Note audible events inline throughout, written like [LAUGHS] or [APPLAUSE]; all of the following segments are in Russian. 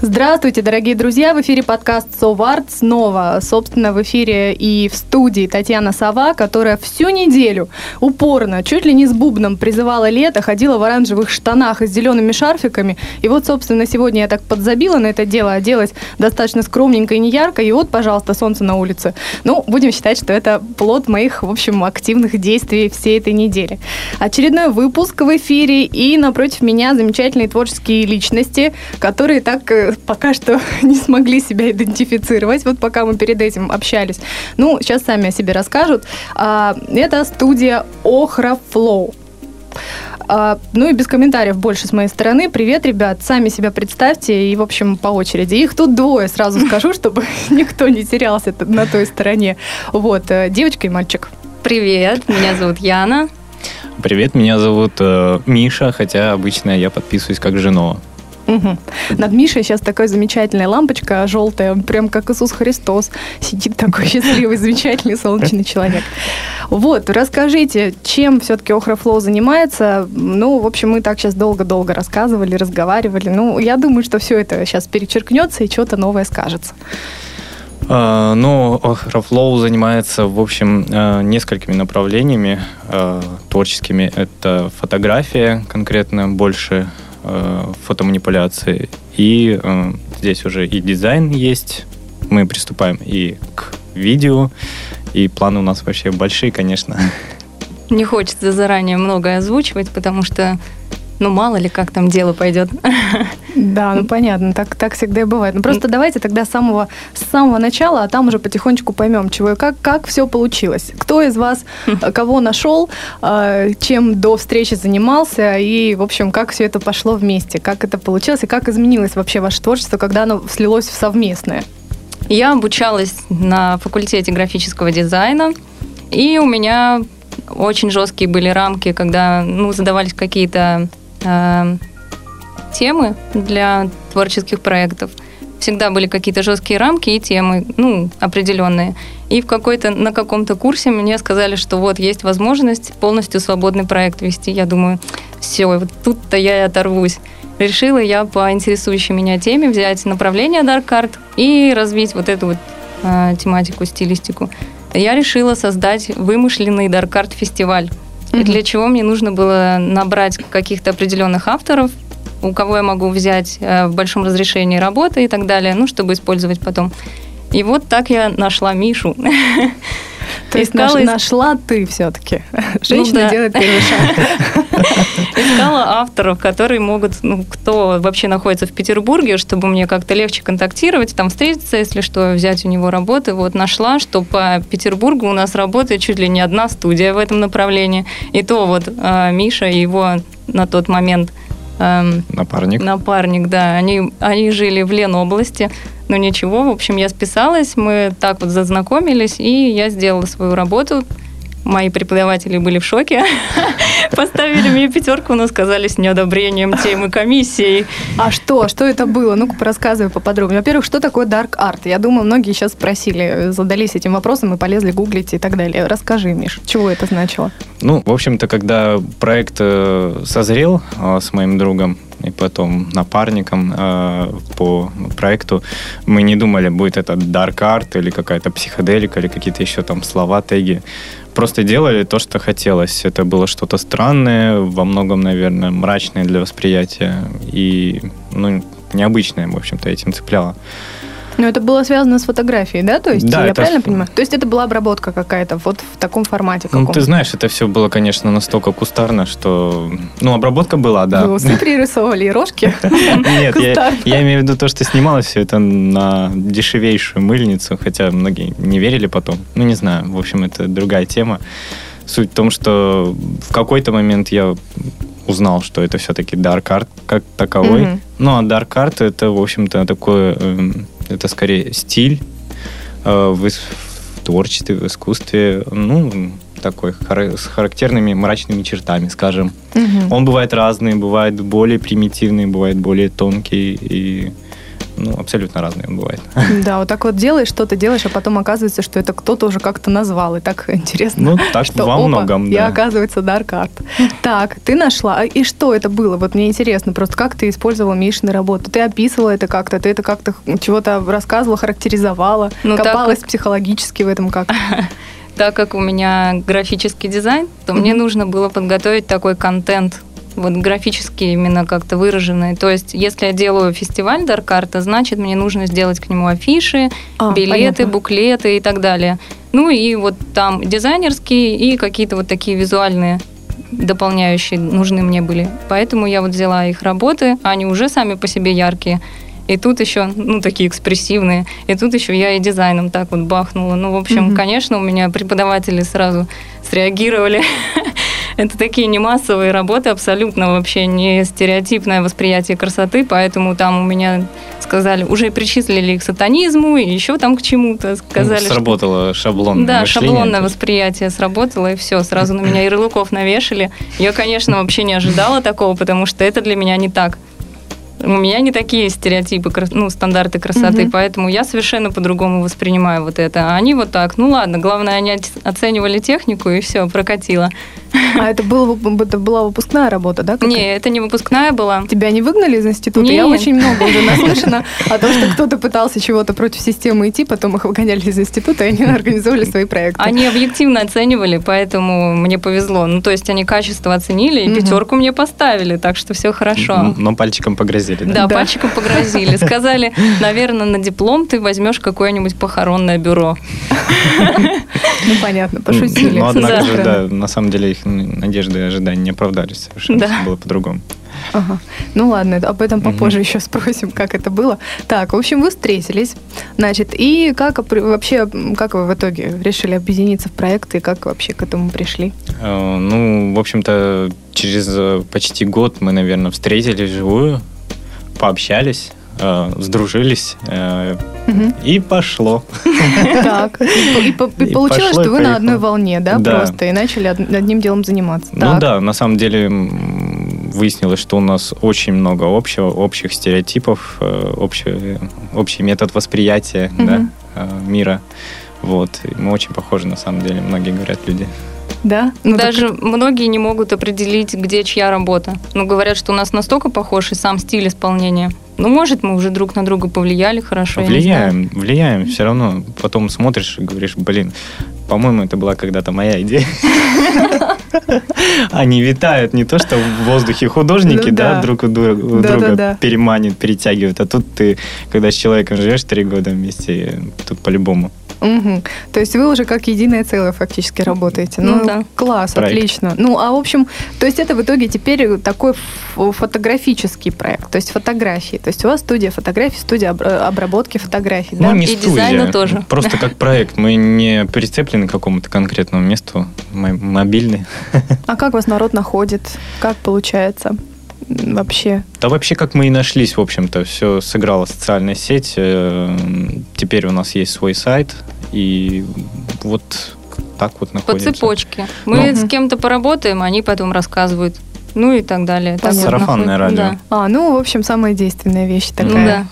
Здравствуйте, дорогие друзья! В эфире подкаст «Соварт» снова. Собственно, в эфире и в студии Татьяна Сова, которая всю неделю упорно, чуть ли не с бубном призывала лето, ходила в оранжевых штанах и с зелеными шарфиками. И вот, собственно, сегодня я так подзабила на это дело, оделась достаточно скромненько и неярко, и вот, пожалуйста, солнце на улице. Ну, будем считать, что это плод моих, в общем, активных действий всей этой недели. Очередной выпуск в эфире, и напротив меня замечательные творческие личности, которые так э, пока что [LAUGHS] не смогли себя идентифицировать, вот пока мы перед этим общались. Ну, сейчас сами о себе расскажут. А, это студия Охра Flow. А, ну и без комментариев больше с моей стороны. Привет, ребят, сами себя представьте и, в общем, по очереди. Их тут двое, сразу скажу, [LAUGHS] чтобы [LAUGHS] никто не терялся на той стороне. Вот, э, девочка и мальчик. Привет, меня зовут Яна. Привет, меня зовут э, Миша, хотя обычно я подписываюсь как Женова. Угу. Над Мишей сейчас такая замечательная лампочка желтая, прям как Иисус Христос. Сидит такой [LAUGHS] счастливый, замечательный, солнечный человек. Вот, расскажите, чем все-таки Охрофлоу занимается? Ну, в общем, мы так сейчас долго-долго рассказывали, разговаривали. Ну, я думаю, что все это сейчас перечеркнется и что-то новое скажется. Uh, ну, Охрофлоу занимается, в общем, uh, несколькими направлениями uh, творческими. Это фотография конкретно больше э, фотоманипуляции. И э, здесь уже и дизайн есть. Мы приступаем и к видео. И планы у нас вообще большие, конечно. Не хочется заранее многое озвучивать, потому что ну, мало ли, как там дело пойдет. Да, ну понятно, так, так всегда и бывает. Ну просто давайте тогда с самого, с самого начала, а там уже потихонечку поймем, чего и как, как все получилось. Кто из вас э, кого нашел, э, чем до встречи занимался, и, в общем, как все это пошло вместе, как это получилось, и как изменилось вообще ваше творчество, когда оно слилось в совместное? Я обучалась на факультете графического дизайна, и у меня очень жесткие были рамки, когда ну, задавались какие-то э, темы для творческих проектов. Всегда были какие-то жесткие рамки и темы, ну, определенные. И в какой-то, на каком-то курсе мне сказали, что вот есть возможность полностью свободный проект вести. Я думаю, все, вот тут-то я и оторвусь. Решила я по интересующей меня теме взять направление Dark Art и развить вот эту вот э, тематику, стилистику. Я решила создать вымышленный Dark Art фестиваль. И для чего мне нужно было набрать каких-то определенных авторов, у кого я могу взять э, в большом разрешении работы и так далее, ну, чтобы использовать потом. И вот так я нашла Мишу. [LAUGHS] То есть Искала... нашла ты все-таки. Женщина ну, да. делает первый шаг. [LAUGHS] Искала авторов, которые могут, ну, кто вообще находится в Петербурге, чтобы мне как-то легче контактировать, там встретиться, если что, взять у него работы. Вот нашла, что по Петербургу у нас работает чуть ли не одна студия в этом направлении. И то вот э, Миша и его на тот момент Эм, напарник. Напарник, да. Они, они жили в Ленобласти. Но ничего, в общем, я списалась, мы так вот зазнакомились, и я сделала свою работу. Мои преподаватели были в шоке. [LAUGHS] Поставили мне пятерку, но сказали с неодобрением темы комиссии. А что? Что это было? Ну-ка, рассказывай поподробнее. Во-первых, что такое Dark Art? Я думаю, многие сейчас спросили, задались этим вопросом и полезли гуглить и так далее. Расскажи, Миш, чего это значило? Ну, в общем-то, когда проект э, созрел э, с моим другом, и потом напарником э, по проекту. Мы не думали, будет это dark art или какая-то психоделика или какие-то еще там слова, теги. Просто делали то, что хотелось. Это было что-то странное, во многом, наверное, мрачное для восприятия и ну, необычное, в общем-то, этим цепляло. Но это было связано с фотографией, да? То есть, да, я это... правильно понимаю? То есть это была обработка какая-то вот в таком формате Ну, ты знаешь, это все было, конечно, настолько кустарно, что... Ну, обработка была, да. Вы усы пририсовывали и рожки? [LAUGHS] Нет, я, я имею в виду то, что снималось все это на дешевейшую мыльницу, хотя многие не верили потом. Ну, не знаю, в общем, это другая тема. Суть в том, что в какой-то момент я узнал, что это все-таки Dark Art как таковой. Mm-hmm. Ну, а Dark Art это, в общем-то, такое эм, это скорее стиль э, в, в творчестве, в искусстве. Ну, такой с характерными мрачными чертами, скажем. Мгм. Он бывает разный, бывает более примитивный, бывает более тонкий и абсолютно разный он бывает. [LAUGHS] Да, вот так вот делаешь, что-то делаешь, а потом оказывается, что это кто-то уже как-то назвал. И так [LAUGHS] интересно. Ну, так что во опа, многом, я, да. оказывается, Dark Art. [LAUGHS] Так, ты нашла. А И что это было? Вот мне интересно, просто как ты использовала Мишины работу? Ты описывала это как-то? Ты это как-то чего-то рассказывала, характеризовала? Ну, так копалась как- психологически в этом как? Так как у меня графический дизайн, то мне нужно было подготовить такой контент, вот графически именно как-то выраженный. То есть, если я делаю фестиваль Даркарта, значит, мне нужно сделать к нему афиши, А, билеты, понятно. буклеты и так далее. Ну и вот там дизайнерские и какие-то вот такие визуальные дополняющие нужны мне были. Поэтому я вот взяла их работы, они уже сами по себе яркие. И тут еще, ну, такие экспрессивные. И тут еще я и дизайном так вот бахнула. Ну, в общем, Мгм. конечно, у меня преподаватели сразу среагировали. [LAUGHS] [LAUGHS] Это такие не массовые работы, абсолютно вообще не стереотипное восприятие красоты, поэтому там у меня сказали, уже причислили к сатанизму и еще там к чему-то сказали. что- Сработало шаблонное да, мышление. шаблонное восприятие сработало, и все, сразу на меня ярлыков навешали. Я, конечно, вообще не ожидала такого, потому что это для меня не так. У меня не такие стереотипы, ну, стандарты красоты, Мгм. поэтому я совершенно по-другому воспринимаю вот это. А они вот так, ну ладно, главное, они оц- оценивали технику, и все, прокатило. А это, был, это была выпускная работа, да? какая? Не, это не выпускная была. Тебя не выгнали из института? Я Нет. очень много уже [LAUGHS] наслышана о том, что кто-то пытался чего-то против системы идти, потом их выгоняли из института, и они [LAUGHS] организовывали свои проекты. Они объективно оценивали, поэтому мне повезло. Ну, то есть они качество оценили, и Мгм. пятерку мне поставили, так что все хорошо. Но пальчиком погрозили, да? Да, Да. пальчиком погрозили. [LAUGHS] Сказали, наверное, на диплом ты возьмешь какое-нибудь похоронное бюро. [LAUGHS] Ну, понятно, пошутили. Но однако Да. же, да, на самом деле их надежды и ожидания не оправдались совершенно. Да. Всё было по-другому. Ага. Ну ладно, об этом попозже еще спросим, как это было. Так, в общем, вы встретились, значит, и как вообще, как вы в итоге решили объединиться в проекты, и как вообще к этому пришли? Э, Ну, в общем-то, через э, почти год мы, наверное, встретились вживую, пообщались, э, сдружились, э, Мгм. и пошло. Так, и, по- и И получилось, пошло, и что вы на одной волне, да, Да. просто, и начали од- одним делом заниматься. Ну Так. да, на самом деле выяснилось, что у нас очень много общего, общих стереотипов, э, общий, общий метод восприятия Мгм. да, э, мира. Вот. И мы очень похожи, на самом деле, многие говорят люди. Да? Ну, так- Даже многие не могут определить, где чья работа. Ну, говорят, что у нас настолько похож и сам стиль исполнения. Ну, может, мы уже друг на друга повлияли хорошо. влияем, влияем, все равно. Потом смотришь и говоришь, блин, по-моему, это была когда-то моя идея. [LAUGHS] Они витают не то, что в воздухе художники, Ну да. да, друг у друга, друга да, да. переманивают, перетягивают. А тут ты, когда с человеком живешь три года вместе, тут по-любому. Мгм. То есть вы уже как единое целое фактически работаете. Ну, Ну да. класс, Проект. отлично. Ну, а в общем, то есть это в итоге теперь такой фотографический проект, то есть фотографии. То есть у вас студия фотографий, студия об- обработки фотографий, да? Ну, не И студия, дизайна тоже. Просто как проект. Мы не прицеплены к какому-то конкретному месту. Мы мобильны. А как вас народ находит? Как получается вообще? Да вообще, как мы и нашлись, в общем-то, все сыграла социальная сеть. Э, Теперь у нас есть свой сайт, и вот так вот По находимся. цепочке. Мы Ну. с кем-то поработаем, они потом рассказывают. Ну и так далее. Так Понятно. вот Сарафанное радио. Да. А, ну, в общем, самая действенная вещь Ну такая. да.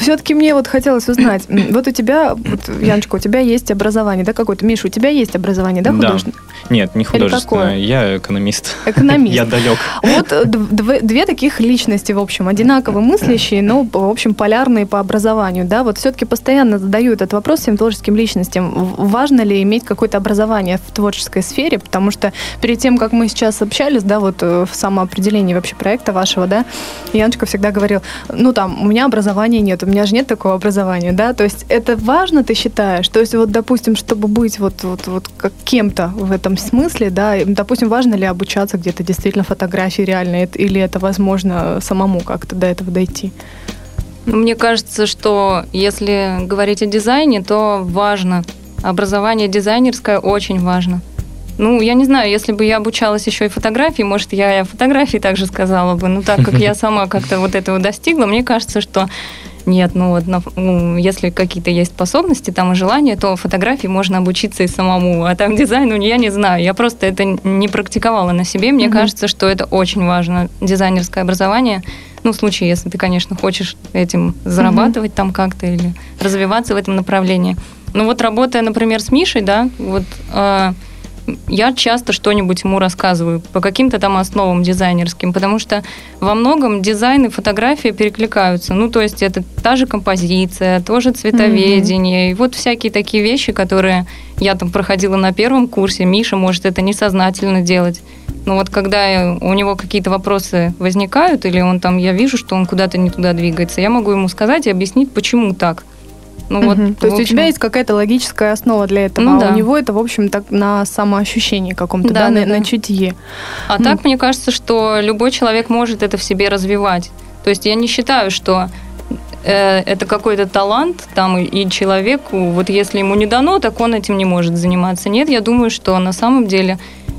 Все-таки мне вот хотелось узнать, вот у тебя, вот, Яночка, у тебя есть образование, да, какое-то? Миша, у тебя есть образование, да, Да. художественное? Нет, не художественное. Я экономист. Экономист. [LAUGHS] Я далек. Вот э, дв- дв- две таких личности, в общем, одинаково мыслящие, но, в общем, полярные по образованию, да, вот все-таки постоянно задаю этот вопрос всем творческим личностям, важно ли иметь какое-то образование в творческой сфере, потому что перед тем, как мы сейчас общались, да, вот э, в самоопределении вообще проекта вашего, да, Яночка всегда говорил, ну, там, у меня образования нет, у меня же нет такого образования, да, то есть это важно, ты считаешь, то есть вот, допустим, чтобы быть вот, вот, вот как кем-то в этом смысле, да, допустим, важно ли обучаться где-то действительно фотографии реально, это- или это возможно самому как-то до этого дойти? Мне кажется, что если говорить о дизайне, то важно. Образование дизайнерское очень важно. Ну, я не знаю, если бы я обучалась еще и фотографии, может, я и о фотографии также сказала бы. Но так как я [LAUGHS] сама как-то вот этого достигла, мне кажется, что нет, ну вот ну, если какие-то есть способности там и желания, то фотографии можно обучиться и самому, а там дизайн, ну я не знаю, я просто это не практиковала на себе, мне mm-hmm. кажется, что это очень важно, дизайнерское образование, ну, в случае, если ты, конечно, хочешь этим зарабатывать mm-hmm. там как-то или развиваться в этом направлении. Ну вот работая, например, с Мишей, да, вот э, я часто что-нибудь ему рассказываю по каким-то там основам дизайнерским, потому что во многом дизайн и фотография перекликаются. Ну, то есть это та же композиция, тоже цветоведение, mm-hmm. и вот всякие такие вещи, которые я там проходила на первом курсе, Миша может это несознательно делать. Но вот когда у него какие-то вопросы возникают, или он там, я вижу, что он куда-то не туда двигается, я могу ему сказать и объяснить, почему так. Ну, угу. вот, То есть общем... у тебя есть какая-то логическая основа для этого, ну, а да. у него это, в общем, так на самоощущении каком-то, да, да, да, на, на чутье. А mm. так, мне кажется, что любой человек может это в себе развивать. То есть я не считаю, что э, это какой-то талант там и, и человеку, вот если ему не дано, так он этим не может заниматься. Нет, я думаю, что на самом деле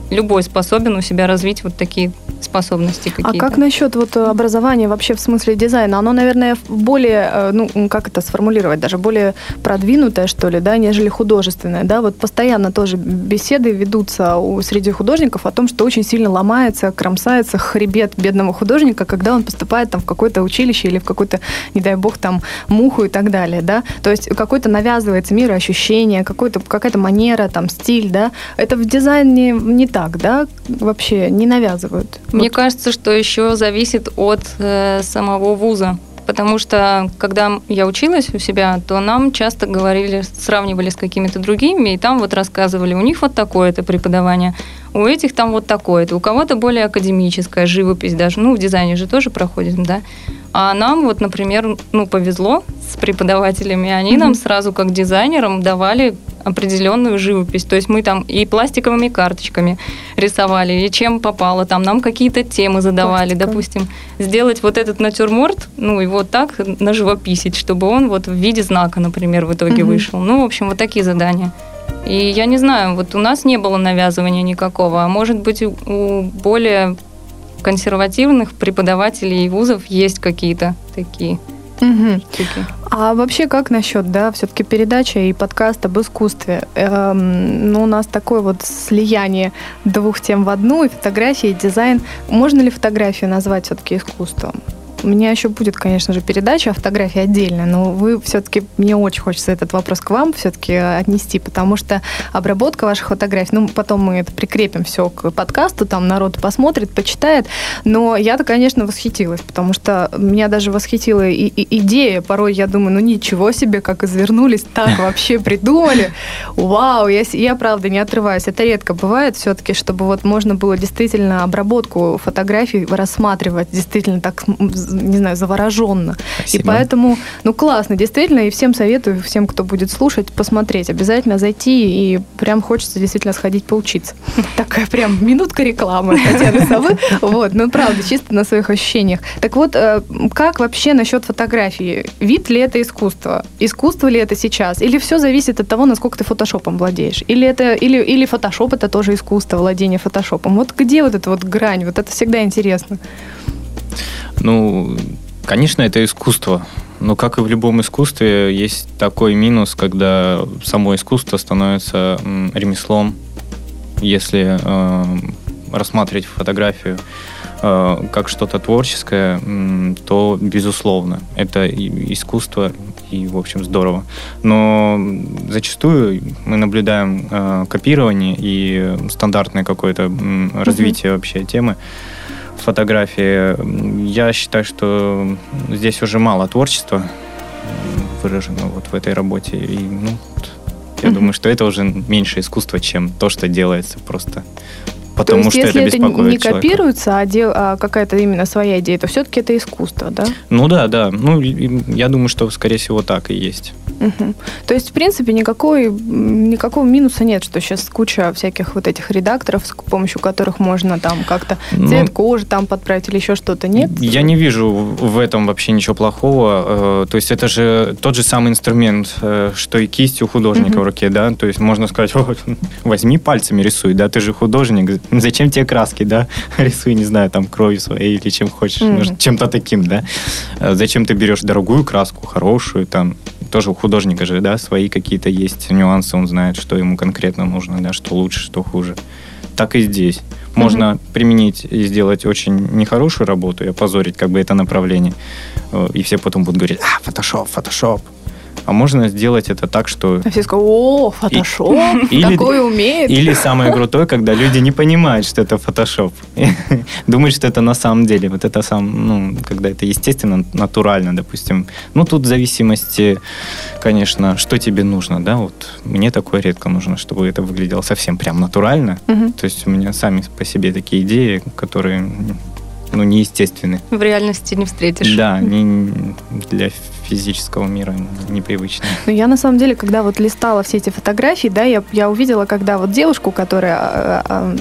любой способен у себя развить вот такие способности какие-то. А как насчет вот образования вообще в смысле дизайна? Оно, наверное, более, э, ну, как это сформулировать, даже более продвинутое, что ли, да, нежели художественное, да? Вот постоянно тоже беседы ведутся у, среди художников о том, что очень сильно ломается, кромсается хребет бедного художника, когда он поступает там в какое-то училище или в какой-то, не дай бог, там муху и так далее, да? То есть какой-то навязывается мироощущение, какой-то, какая-то манера, там, стиль, да? Это в дизайне не так, да? Вообще не навязывают. Мне вот. кажется, что еще зависит от э, самого вуза. Потому что, когда я училась у себя, то нам часто говорили, сравнивали с какими-то другими, и там вот рассказывали, у них вот такое-то преподавание, у этих там вот такое-то, у кого-то более академическая живопись даже, ну, в дизайне же тоже проходит, да. А нам вот, например, ну, повезло с преподавателями, они mm-hmm. нам сразу как дизайнерам давали определенную живопись. То есть мы там и пластиковыми карточками рисовали, и чем попало. Там нам какие-то темы задавали. Пластика. Допустим, сделать вот этот натюрморт, ну, его так наживописить, чтобы он вот в виде знака, например, в итоге угу. вышел. Ну, в общем, вот такие задания. И я не знаю, вот у нас не было навязывания никакого, а может быть у более консервативных преподавателей и вузов есть какие-то такие Угу. А вообще как насчет, да, все-таки передача и подкаст об искусстве? Эм, ну, у нас такое вот слияние двух тем в одну, и фотография, и дизайн. Можно ли фотографию назвать все-таки искусством? У меня еще будет, конечно же, передача о фотографии отдельно, но вы все-таки, мне очень хочется этот вопрос к вам все-таки отнести, потому что обработка ваших фотографий, ну, потом мы это прикрепим все к подкасту, там народ посмотрит, почитает, но я-то, конечно, восхитилась, потому что меня даже восхитила и, и идея, порой я думаю, ну, ничего себе, как извернулись, так [LAUGHS] вообще придумали, вау, я, я правда не отрываюсь, это редко бывает все-таки, чтобы вот можно было действительно обработку фотографий рассматривать действительно так не знаю, завороженно. Спасибо. И поэтому, ну, классно, действительно, и всем советую, всем, кто будет слушать, посмотреть. Обязательно зайти, и прям хочется действительно сходить поучиться. [LAUGHS] Такая прям минутка рекламы Татьяны Совы. Вот, ну, правда, чисто на своих ощущениях. Так вот, э, как вообще насчет фотографии? Вид ли это искусство? Искусство ли это сейчас? Или все зависит от того, насколько ты фотошопом владеешь? Или это, или, или фотошоп это тоже искусство, владение фотошопом? Вот где вот эта вот грань? Вот это всегда интересно. Ну, конечно, это искусство. Но как и в любом искусстве, есть такой минус, когда само искусство становится ремеслом, если э, рассматривать фотографию э, как что-то творческое, э, то безусловно это искусство и в общем здорово. Но зачастую мы наблюдаем э, копирование и стандартное какое-то э, развитие mm-hmm. вообще темы фотографии. Я считаю, что здесь уже мало творчества выражено вот в этой работе. И, ну, я mm-hmm. думаю, что это уже меньше искусства, чем то, что делается просто потому то есть, что если это беспокоит не человека. копируется, а, дел, а какая-то именно своя идея, то все-таки это искусство, да? Ну да, да. Ну, я думаю, что, скорее всего, так и есть. Мгм. То есть, в принципе, никакой, никакого минуса нет, что сейчас куча всяких вот этих редакторов, с помощью которых можно там как-то Ну, цвет кожи там подправить или еще что-то. Нет? Я не вижу в этом вообще ничего плохого. Э, То есть это же тот же самый инструмент, э, что и кисть у художника Мгм. в руке, да? То есть можно сказать, «Вот, [LAUGHS] возьми пальцами рисуй, да, ты же художник, [LAUGHS] зачем тебе краски, да? [LAUGHS] Рисуй, не знаю, там кровью своей или чем хочешь, может, чем-то таким, да? Э, Зачем ты берешь дорогую краску, хорошую, там, тоже у художника же, да, свои какие-то есть нюансы, он знает, что ему конкретно нужно, да, что лучше, что хуже. Так и здесь. Можно применить и сделать очень нехорошую работу и опозорить как бы это направление. Э, И все потом будут говорить, а, фотошоп, фотошоп. А можно сделать это так, что... А все скажут, о, фотошоп, [LAUGHS] Или- такое умеет. Или самое крутое, когда люди не понимают, что это фотошоп. [LAUGHS] Думают, что это на самом деле. Вот это сам, ну, когда это естественно, натурально, допустим. Ну, тут в зависимости, конечно, что тебе нужно, да, вот мне такое редко нужно, чтобы это выглядело совсем прям натурально. Мгм. То есть у меня сами по себе такие идеи, которые, ну, неестественны. В реальности не встретишь. Да, не для физического мира непривычные. Ну, я на самом деле, когда вот листала все эти фотографии, да, я, я увидела, когда вот девушку, которая а, а,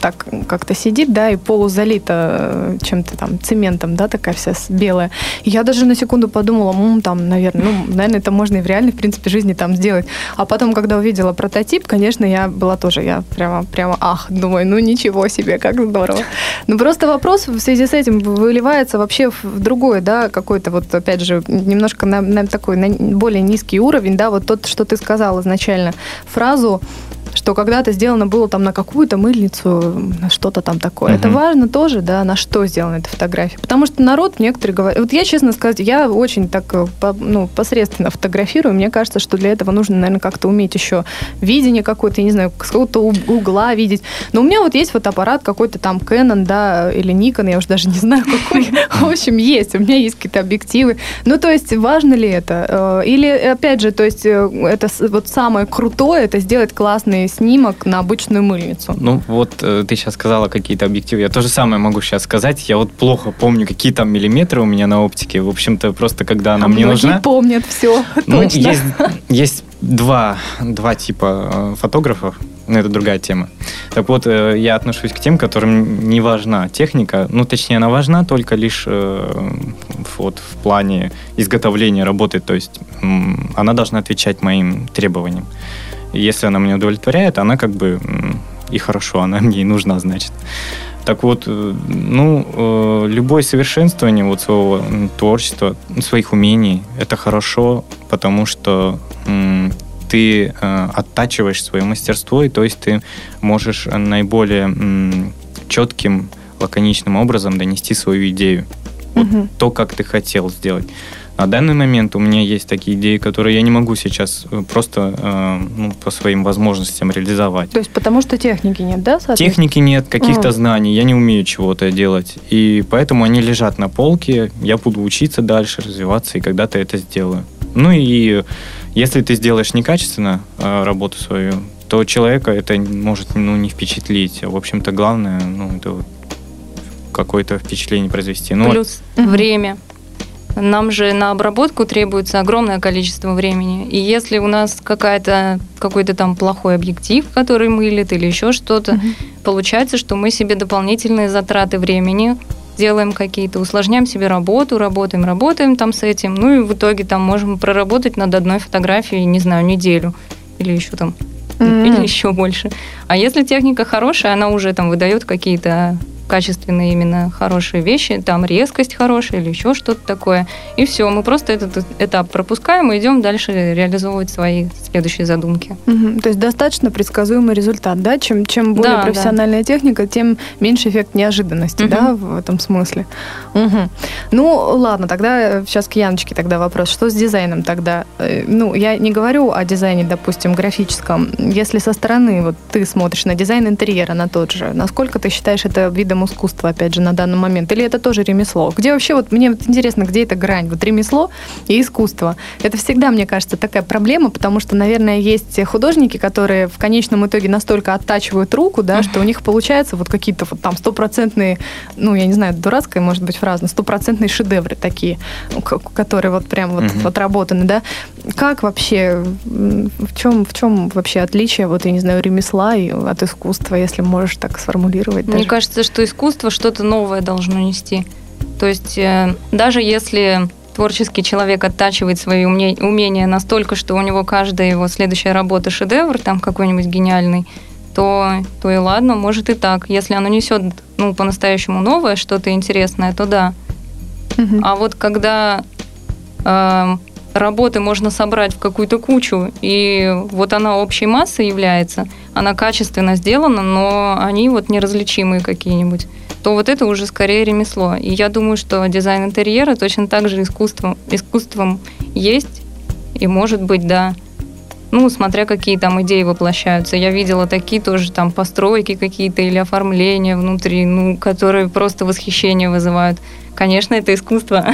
так как-то сидит, да, и полузалита э, чем-то там, цементом, да, такая вся белая. Я даже на секунду подумала, «М, там, наверное, ну, наверное, это можно и в реальной, в принципе, жизни там сделать. А потом, когда увидела прототип, конечно, я была тоже, я прямо, прямо, ах, думаю, ну ничего себе, как здорово. Ну, просто вопрос в связи с этим выливается вообще в другое, да, какой-то вот, опять же, немножко на, на такой на более низкий уровень, да, вот тот, что ты сказал изначально, фразу, что когда-то сделано было там на какую-то мыльницу, на что-то там такое. Это Мгм. важно тоже, да, на что сделана эта фотография. Потому что народ некоторые говорят... Вот я, честно сказать, я очень так э, ну, посредственно фотографирую. Мне кажется, что для этого нужно, наверное, как-то уметь еще видение какое-то, я не знаю, с какого-то угла видеть. Но у меня вот есть фотоаппарат какой-то там Canon, да, или Nikon, я уже даже не знаю [LAUGHS] какой. В общем, есть. У меня есть какие-то объективы. Ну, то есть, важно ли это? Э, Или, опять же, то есть, э, это вот самое крутое, это сделать классный снимок на обычную мыльницу. Ну, вот э, ты сейчас сказала какие-то объективы. Я то же самое могу сейчас сказать. Я вот плохо помню, какие там миллиметры у меня на оптике. В общем-то, просто когда она А мне нужна... помнят все, [LAUGHS] Ну, точно. есть, есть два, два типа фотографов, но это другая тема. Так вот, э, я отношусь к тем, которым не важна техника, ну, точнее, она важна только лишь э, вот в плане изготовления работы, то есть она должна отвечать моим требованиям. Если она меня удовлетворяет, она как бы и хорошо, она мне и нужна, значит. Так вот, э, ну, любое совершенствование вот своего творчества, своих умений, это хорошо, потому что ты э, оттачиваешь свое мастерство, и то есть ты можешь наиболее м, четким, лаконичным образом донести свою идею. Вот Мгм. то, как ты хотел сделать. На данный момент у меня есть такие идеи, которые я не могу сейчас э, просто э, ну, по своим возможностям реализовать. То есть, потому что техники нет, да? Техники нет, каких-то А. знаний, я не умею чего-то делать. И поэтому они лежат на полке, я буду учиться дальше, развиваться, и когда-то это сделаю. Ну и если ты сделаешь некачественно э, работу свою, то человека это может ну, не впечатлить. В общем-то, главное, ну, это вот какое-то впечатление произвести. Ну, Плюс Мгм. время. Нам же на обработку требуется огромное количество времени. И если у нас какая-то, какой-то там плохой объектив, который мылит или еще что-то, Мгм. получается, что мы себе дополнительные затраты времени делаем какие-то, усложняем себе работу, работаем, работаем там с этим, ну и в итоге там можем проработать над одной фотографией, не знаю, неделю или еще там, М. [LAUGHS] или еще больше. А если техника хорошая, она уже там выдает какие-то качественные именно хорошие вещи, там резкость хорошая или еще что-то такое. И все, мы просто этот этап пропускаем и идем дальше реализовывать свои следующие задумки. Мгм. То есть достаточно предсказуемый результат, да? Чем, чем более Да, профессиональная техника, тем меньше эффект неожиданности, Мгм. да, в этом смысле. Мгм. Ну, ладно, тогда сейчас к Яночке тогда вопрос. Что с дизайном тогда? Э, Ну, я не говорю о дизайне, допустим, графическом. Если со стороны вот ты смотришь на дизайн интерьера, на тот же, насколько ты считаешь это видом искусства, опять же, на данный момент? Или это тоже ремесло? Где вообще, вот мне вот интересно, где эта грань? Вот ремесло и искусство. Это всегда, мне кажется, такая проблема, потому что, наверное, есть художники, которые в конечном итоге настолько оттачивают руку, да, что у них получается вот какие-то вот там стопроцентные, ну, я не знаю, дурацкая, может быть, фраза, но стопроцентные шедевры такие, ну, которые вот прям вот Мгм. отработаны, да. Как вообще, в чем, в чем вообще отличие, вот, я не знаю, ремесла и от искусства, если можешь так сформулировать? Мне кажется, что искусство что-то новое должно нести. То есть э, даже если творческий человек оттачивает свои умения настолько, что у него каждая его следующая работа шедевр, там какой-нибудь гениальный, то, то и ладно, может и так. Если оно несет ну, по-настоящему новое, что-то интересное, то да. Угу. А вот когда э, работы можно собрать в какую-то кучу, и вот она общей массой является, она качественно сделана, но они вот неразличимые какие-нибудь, то вот это уже скорее ремесло. И я думаю, что дизайн интерьера точно так же искусством, искусством есть, и может быть, да, ну, смотря какие там идеи воплощаются. Я видела такие тоже там постройки какие-то или оформления внутри, ну, которые просто восхищение вызывают. Конечно, это искусство.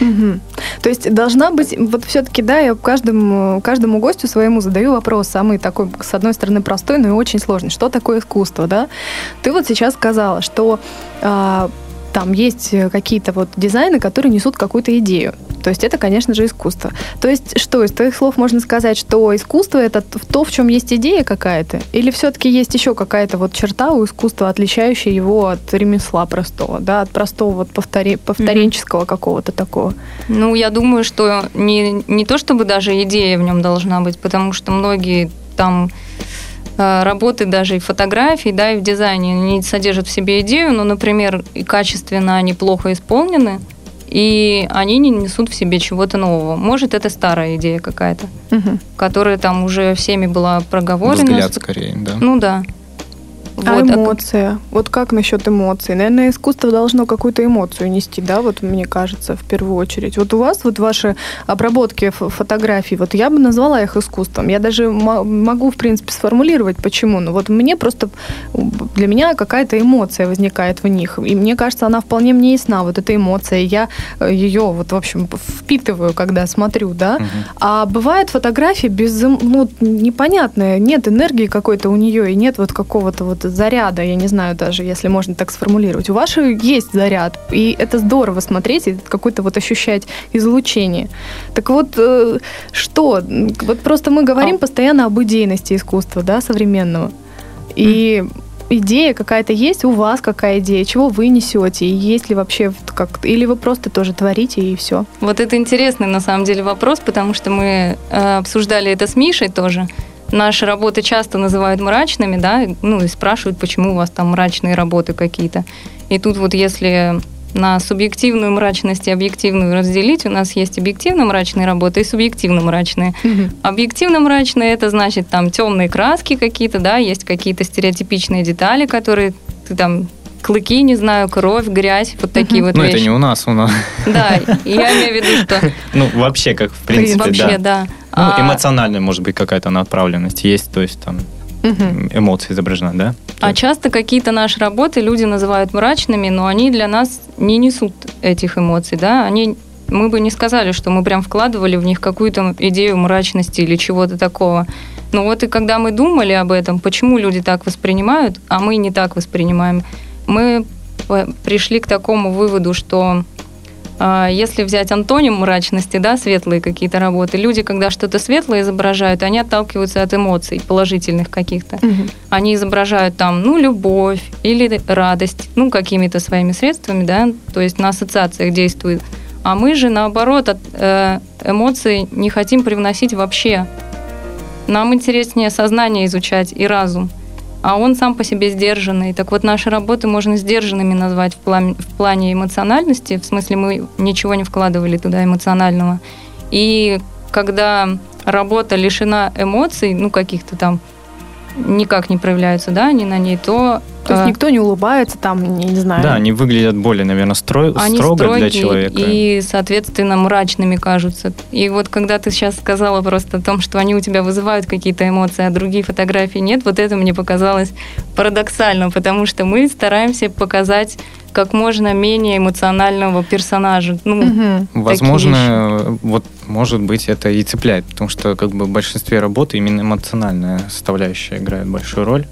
Угу. То есть должна быть, вот все-таки, да, я каждому, каждому гостю своему задаю вопрос, самый такой, с одной стороны, простой, но и очень сложный. Что такое искусство, да? Ты вот сейчас сказала, что э, там есть э, какие-то вот дизайны, которые несут какую-то идею. То есть это, конечно же, искусство. То есть что, из твоих слов можно сказать, что искусство это то, в чем есть идея какая-то? Или все-таки есть еще какая-то вот черта у искусства, отличающая его от ремесла простого, да, от простого вот повтори, повторенческого mm-hmm. какого-то такого? Ну, я думаю, что не, не то чтобы даже идея в нем должна быть, потому что многие там работы даже и фотографии, да, и в дизайне не содержат в себе идею, но, например, и качественно они плохо исполнены, и они не несут в себе чего-то нового. Может, это старая идея какая-то, угу. которая там уже всеми была проговорена. Взгляд скорее, да. Ну да. А вот, эмоция? А... Вот как насчет эмоций? Наверное, искусство должно какую-то эмоцию нести, да, вот мне кажется, в первую очередь. Вот у вас вот ваши обработки фотографий, вот я бы назвала их искусством. Я даже могу, в принципе, сформулировать, почему. Но вот мне просто, для меня какая-то эмоция возникает в них. И мне кажется, она вполне мне ясна, вот эта эмоция. Я э, ее, вот, в общем, впитываю, когда смотрю, да. Угу. А бывают фотографии без, ну, непонятные, нет энергии какой-то у нее, и нет вот какого-то вот заряда, я не знаю даже, если можно так сформулировать. У вашей есть заряд, и это здорово смотреть, и какое-то вот ощущать излучение. Так вот, э, что? Вот просто мы говорим а... постоянно об идейности искусства, да, современного. И идея какая-то есть у вас, какая идея, чего вы несете, и есть ли вообще как или вы просто тоже творите и все. Вот это интересный на самом деле вопрос, потому что мы э, обсуждали это с Мишей тоже наши работы часто называют мрачными, да, ну и спрашивают, почему у вас там мрачные работы какие-то. И тут вот если на субъективную мрачность и объективную разделить, у нас есть объективно мрачные работы и субъективно мрачные. Угу. Объективно мрачные это значит там темные краски какие-то, да, есть какие-то стереотипичные детали, которые ты там клыки, не знаю, кровь, грязь, вот такие вот ну, вещи. Ну, это не у нас, у нас. Да, [LAUGHS] я имею в виду, что... Ну, вообще, как в принципе, Вообще, да. Ну, а... эмоциональная, может быть, какая-то направленность есть, то есть там угу. эмоция изображена, да? А часто какие-то наши работы люди называют мрачными, но они для нас не несут этих эмоций, да? Они мы бы не сказали, что мы прям вкладывали в них какую-то идею мрачности или чего-то такого. Но вот и когда мы думали об этом, почему люди так воспринимают, а мы не так воспринимаем, мы пришли к такому выводу, что а, если взять антоним мрачности, да, светлые какие-то работы, люди, когда что-то светлое изображают, они отталкиваются от эмоций положительных каких-то. Угу. Они изображают там, ну, любовь или радость, ну, какими-то своими средствами, да, то есть на ассоциациях действуют. А мы же, наоборот, от э, эмоций не хотим привносить вообще. Нам интереснее сознание изучать и разум а он сам по себе сдержанный. Так вот, наши работы можно сдержанными назвать в плане, в плане эмоциональности, в смысле мы ничего не вкладывали туда эмоционального. И когда работа лишена эмоций, ну, каких-то там, никак не проявляются, да, они на ней, то то есть а. никто не улыбается там, не, не знаю. Да, они выглядят более, наверное, стро... они строго для человека. И, соответственно, мрачными кажутся. И вот когда ты сейчас сказала просто о том, что они у тебя вызывают какие-то эмоции, а другие фотографии нет, вот это мне показалось парадоксально, потому что мы стараемся показать как можно менее эмоционального персонажа. Ну, угу. Возможно, вот может быть это и цепляет, потому что как бы в большинстве работ именно эмоциональная составляющая играет большую роль.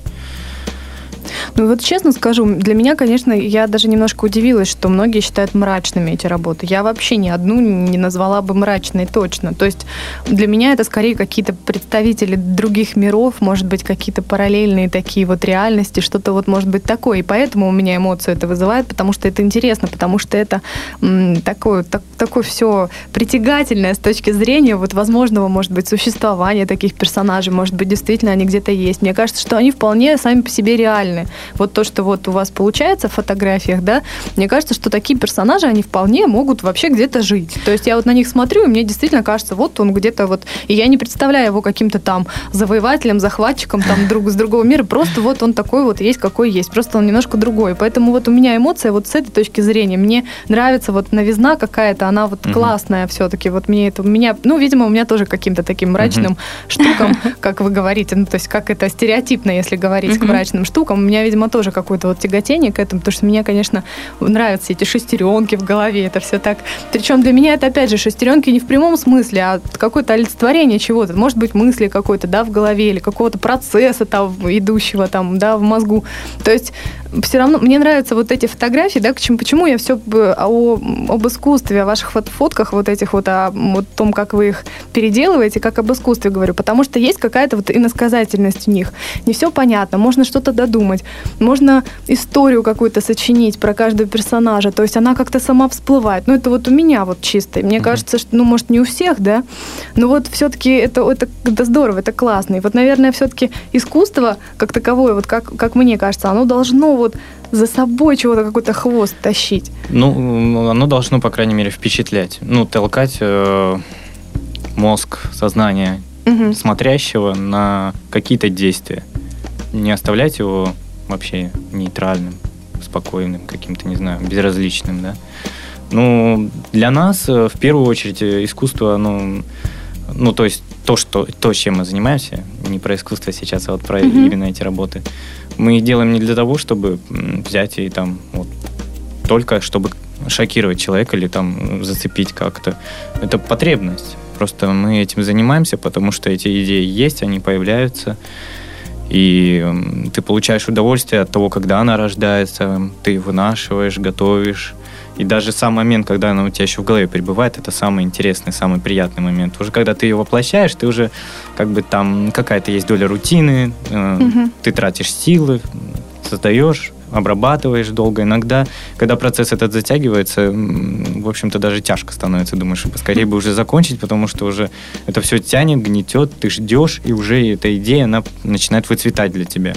Ну вот честно скажу, для меня, конечно, я даже немножко удивилась, что многие считают мрачными эти работы. Я вообще ни одну не назвала бы мрачной точно. То есть для меня это скорее какие-то представители других миров, может быть, какие-то параллельные такие вот реальности, что-то вот может быть такое. И поэтому у меня эмоцию это вызывает, потому что это интересно, потому что это м, такое, так, такое все притягательное с точки зрения вот возможного, может быть, существования таких персонажей. Может быть, действительно они где-то есть. Мне кажется, что они вполне сами по себе реальны. Вот то, что вот у вас получается в фотографиях, да, мне кажется, что такие персонажи, они вполне могут вообще где-то жить. То есть я вот на них смотрю, и мне действительно кажется, вот он где-то вот... И я не представляю его каким-то там завоевателем, захватчиком там друг с другого мира. Просто вот он такой вот есть, какой есть. Просто он немножко другой. Поэтому вот у меня эмоция вот с этой точки зрения. Мне нравится вот новизна какая-то, она вот угу. классная все-таки. Вот мне это... У меня, ну, видимо, у меня тоже каким-то таким мрачным угу. штукам, как вы говорите. Ну, то есть как это стереотипно, если говорить угу. к мрачным штукам. У меня, видимо, тоже какое-то вот тяготение к этому, потому что мне, конечно, нравятся эти шестеренки в голове, это все так. Причем для меня это, опять же, шестеренки не в прямом смысле, а какое-то олицетворение чего-то. Может быть, мысли какой-то, да, в голове, или какого-то процесса там, идущего там, да, в мозгу. То есть все равно мне нравятся вот эти фотографии, да, почему, почему я все о, об искусстве, о ваших фот фотках вот этих вот, о вот том, как вы их переделываете, как об искусстве говорю, потому что есть какая-то вот иносказательность в них. Не все понятно, можно что-то додумать, можно историю какую-то сочинить про каждого персонажа, то есть она как-то сама всплывает. Ну, это вот у меня вот чисто. Мне mm-hmm. кажется, что, ну, может, не у всех, да, но вот все-таки это, это, это здорово, это классно. И вот, наверное, все-таки искусство как таковое, вот как, как мне кажется, оно должно вот за собой чего-то какой-то хвост тащить. Ну, оно должно, по крайней мере, впечатлять. Ну, толкать э, мозг, сознание угу. смотрящего на какие-то действия. Не оставлять его вообще нейтральным, спокойным, каким-то, не знаю, безразличным, да. Ну, для нас, э, в первую очередь, искусство, ну, ну, то есть то, что, то, чем мы занимаемся, не про искусство сейчас, а вот про mm-hmm. именно эти работы, мы делаем не для того, чтобы взять и там вот только чтобы шокировать человека или там зацепить как-то. Это потребность. Просто мы этим занимаемся, потому что эти идеи есть, они появляются. И ты получаешь удовольствие от того, когда она рождается, ты вынашиваешь, готовишь, и даже сам момент, когда она у тебя еще в голове пребывает, это самый интересный, самый приятный момент. Уже когда ты ее воплощаешь, ты уже как бы там какая-то есть доля рутины, э, угу. ты тратишь силы, создаешь, обрабатываешь долго. Иногда, когда процесс этот затягивается, в общем-то, даже тяжко становится. Думаешь, поскорее бы уже закончить, потому что уже это все тянет, гнетет, ты ждешь, и уже эта идея, она начинает выцветать для тебя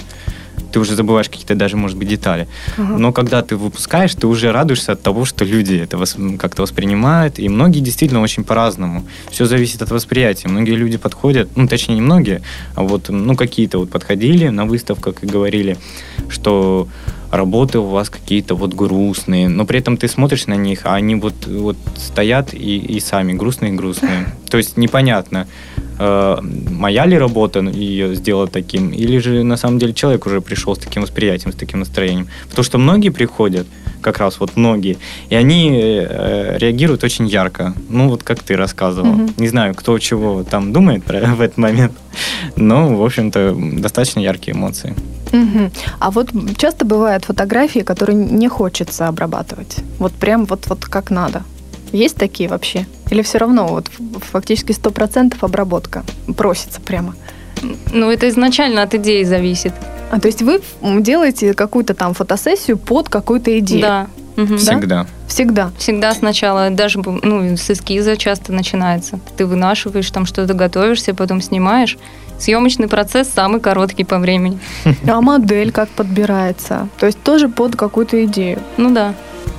ты уже забываешь какие-то даже, может быть, детали. Ага. Но когда ты выпускаешь, ты уже радуешься от того, что люди это как-то воспринимают, и многие действительно очень по-разному. Все зависит от восприятия. Многие люди подходят, ну, точнее, не многие, а вот, ну, какие-то вот подходили на выставках и говорили, что работы у вас какие-то вот грустные, но при этом ты смотришь на них, а они вот, вот стоят и, и сами грустные-грустные. [LAUGHS] То есть непонятно, э, моя ли работа ее сделала таким, или же на самом деле человек уже пришел с таким восприятием, с таким настроением. Потому что многие приходят, как раз вот многие, и они э, реагируют очень ярко. Ну, вот как ты рассказывал. Угу. Не знаю, кто чего там думает про, [LAUGHS] в этот момент, но, в общем-то, достаточно яркие эмоции. Угу. А вот часто бывают фотографии, которые не хочется обрабатывать. Вот прям вот, вот как надо. Есть такие вообще? Или все равно вот фактически 100% обработка просится прямо? Ну, это изначально от идеи зависит. А то есть вы делаете какую-то там фотосессию под какую-то идею? Да. Угу. Всегда. Всегда. Всегда сначала, даже ну, с эскиза часто начинается. Ты вынашиваешь, там что-то готовишься, потом снимаешь. Съемочный процесс самый короткий по времени. А модель как подбирается? То есть тоже под какую-то идею? Ну да.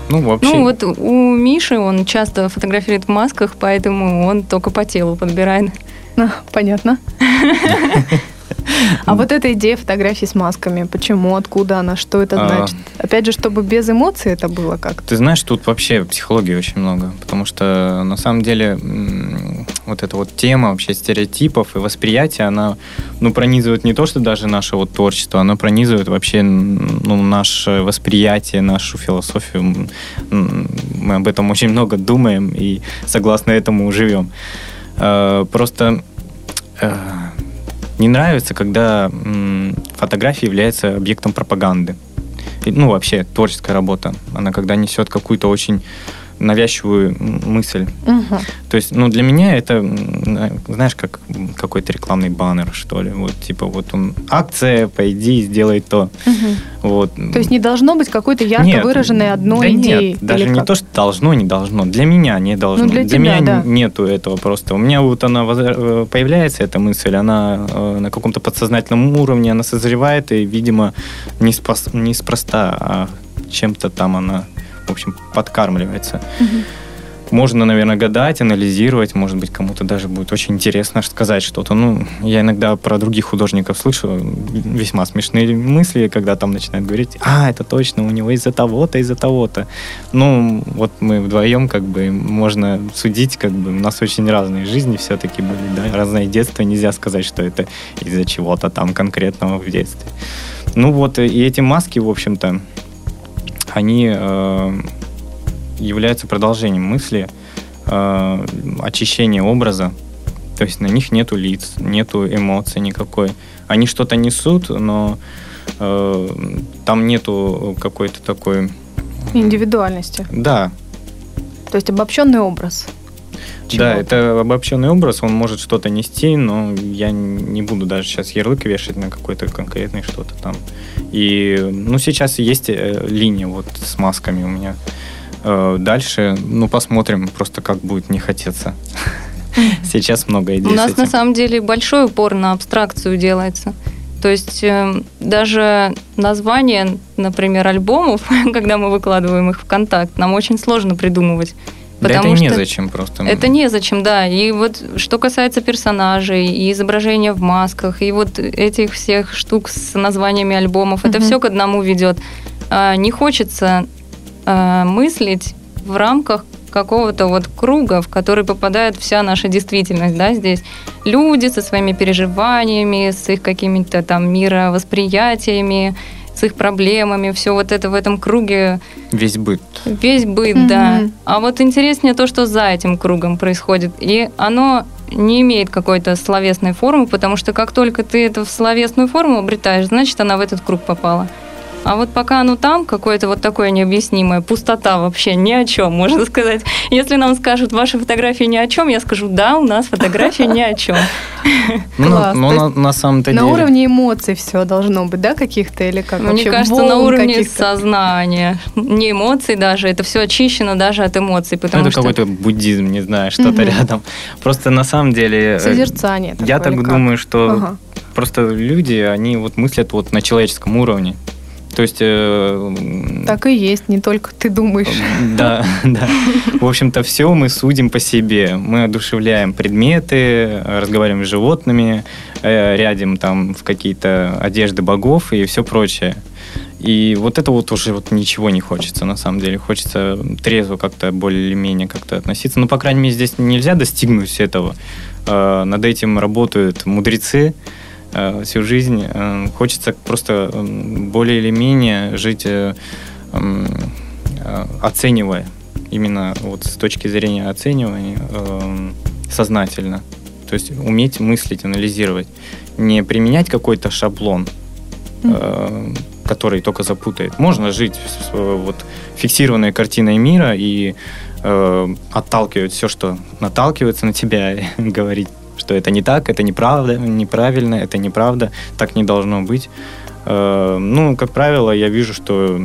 Ну, вообще. Ну, вот у Миши он часто фотографирует в масках, поэтому он только по телу подбирает. А, понятно. [LAUGHS] А вот эта идея фотографий с масками, почему, откуда она, что это а. значит? Опять же, чтобы без эмоций это было как-то. Ты знаешь, тут вообще психологии очень много, потому что на самом деле вот эта вот тема вообще стереотипов и восприятия, она ну, пронизывает не то, что даже наше вот творчество, она пронизывает вообще ну, наше восприятие, нашу философию. Мы об этом очень много думаем и согласно этому живем. Э, просто э, не нравится, когда фотография является объектом пропаганды. ну, вообще творческая работа, она когда несет какую-то очень навязчивую мысль. Угу. То есть, ну, для меня это, знаешь, как какой-то рекламный баннер, что ли. Вот, типа, вот он, акция, пойди, сделай то. Угу. Вот. То есть не должно быть какой-то ярко Нет, выраженной одной да идеи? Нет, даже не как? то, что должно, не должно. Для меня не должно. Ну, для тебя, меня да. нету этого просто. У меня вот она э, появляется, эта мысль, она э, на каком-то подсознательном уровне, она созревает, и, видимо, не спас- неспроста, а чем-то там она, в общем, подкармливается. Мгм. Можно, наверное, гадать, анализировать, может быть, кому-то даже будет очень интересно сказать что-то. Ну, я иногда про других художников слышу весьма смешные мысли, когда там начинают говорить, а, это точно, у него из-за того-то, из-за того-то. Ну, вот мы вдвоем, как бы, можно судить, как бы, у нас очень разные жизни все-таки были, да, разное детство, нельзя сказать, что это из-за чего-то там конкретного в детстве. Ну вот, и эти маски, в общем-то, они э, являются продолжением мысли, э, очищения образа. То есть на них нету лиц, нету эмоций никакой. Они что-то несут, но э, там нету какой-то такой... Индивидуальности. Да, То есть обобщенный образ. Да, чего-то. это обобщенный образ, он может что-то нести, но я не буду даже сейчас ярлык вешать на какой-то конкретный что-то там. И, ну, сейчас есть э, линия вот с масками у меня. Э, Дальше, ну, посмотрим просто, как будет не хотеться. Сейчас много идей У нас на самом деле большой упор на абстракцию делается. То есть э, даже название, например, альбомов, [LAUGHS] когда мы выкладываем их в контакт, нам очень сложно придумывать. Да это потому незачем просто. Это незачем, да. И вот что касается персонажей, и изображения в масках, и вот этих всех штук с названиями альбомов, это Мгм. все к одному ведет. А, Не хочется а, мыслить в рамках какого-то вот круга, в который попадает вся наша действительность, да, здесь люди со своими переживаниями, с их какими-то там мировосприятиями, с их проблемами, все вот это в этом круге Весь быт. Весь быт, Мгм. да. А вот интереснее то, что за этим кругом происходит. И оно не имеет какой-то словесной формы, потому что как только ты это в словесную форму обретаешь, значит, она в этот круг попала. А вот пока оно там, какое-то вот такое необъяснимое, пустота вообще, ни о чем, можно сказать. Если нам скажут, ваши фотографии ни о чем, я скажу, да, у нас фотографии ни о чем. Ну, на- но То на, на самом-то На деле... уровне эмоций все должно быть, да, каких-то или как? Мне Вообще кажется, на уровне сознания, не эмоций даже, это все очищено даже от эмоций, Ну, потому это какой-то буддизм, не знаю, что-то рядом. Просто на самом деле... э, Созерцание. Я так думаю, что просто люди, они вот мыслят вот на человеческом уровне. То есть... э, Так и есть, не только ты думаешь. [LAUGHS] Да, да. В общем-то, все мы судим по себе. Мы одушевляем предметы, разговариваем с животными, э, рядим там в какие-то одежды богов и все прочее. И вот это вот уже вот ничего не хочется, на самом деле. Хочется трезво как-то более-менее как-то относиться. Ну, по крайней мере, здесь нельзя достигнуть этого. Э, Над этим работают мудрецы всю жизнь. Э, Хочется просто более или менее жить э, э, оценивая, именно вот с точки зрения оценивания сознательно. То есть уметь мыслить, анализировать. Не применять какой-то шаблон, э, который только запутает. Можно жить с, э, вот, фиксированной картиной мира и э, отталкивать все, что наталкивается на тебя, [LAUGHS] говорить, что это не так, это неправда, неправильно, это неправда, так не должно быть. Э, ну, как правило, я вижу, что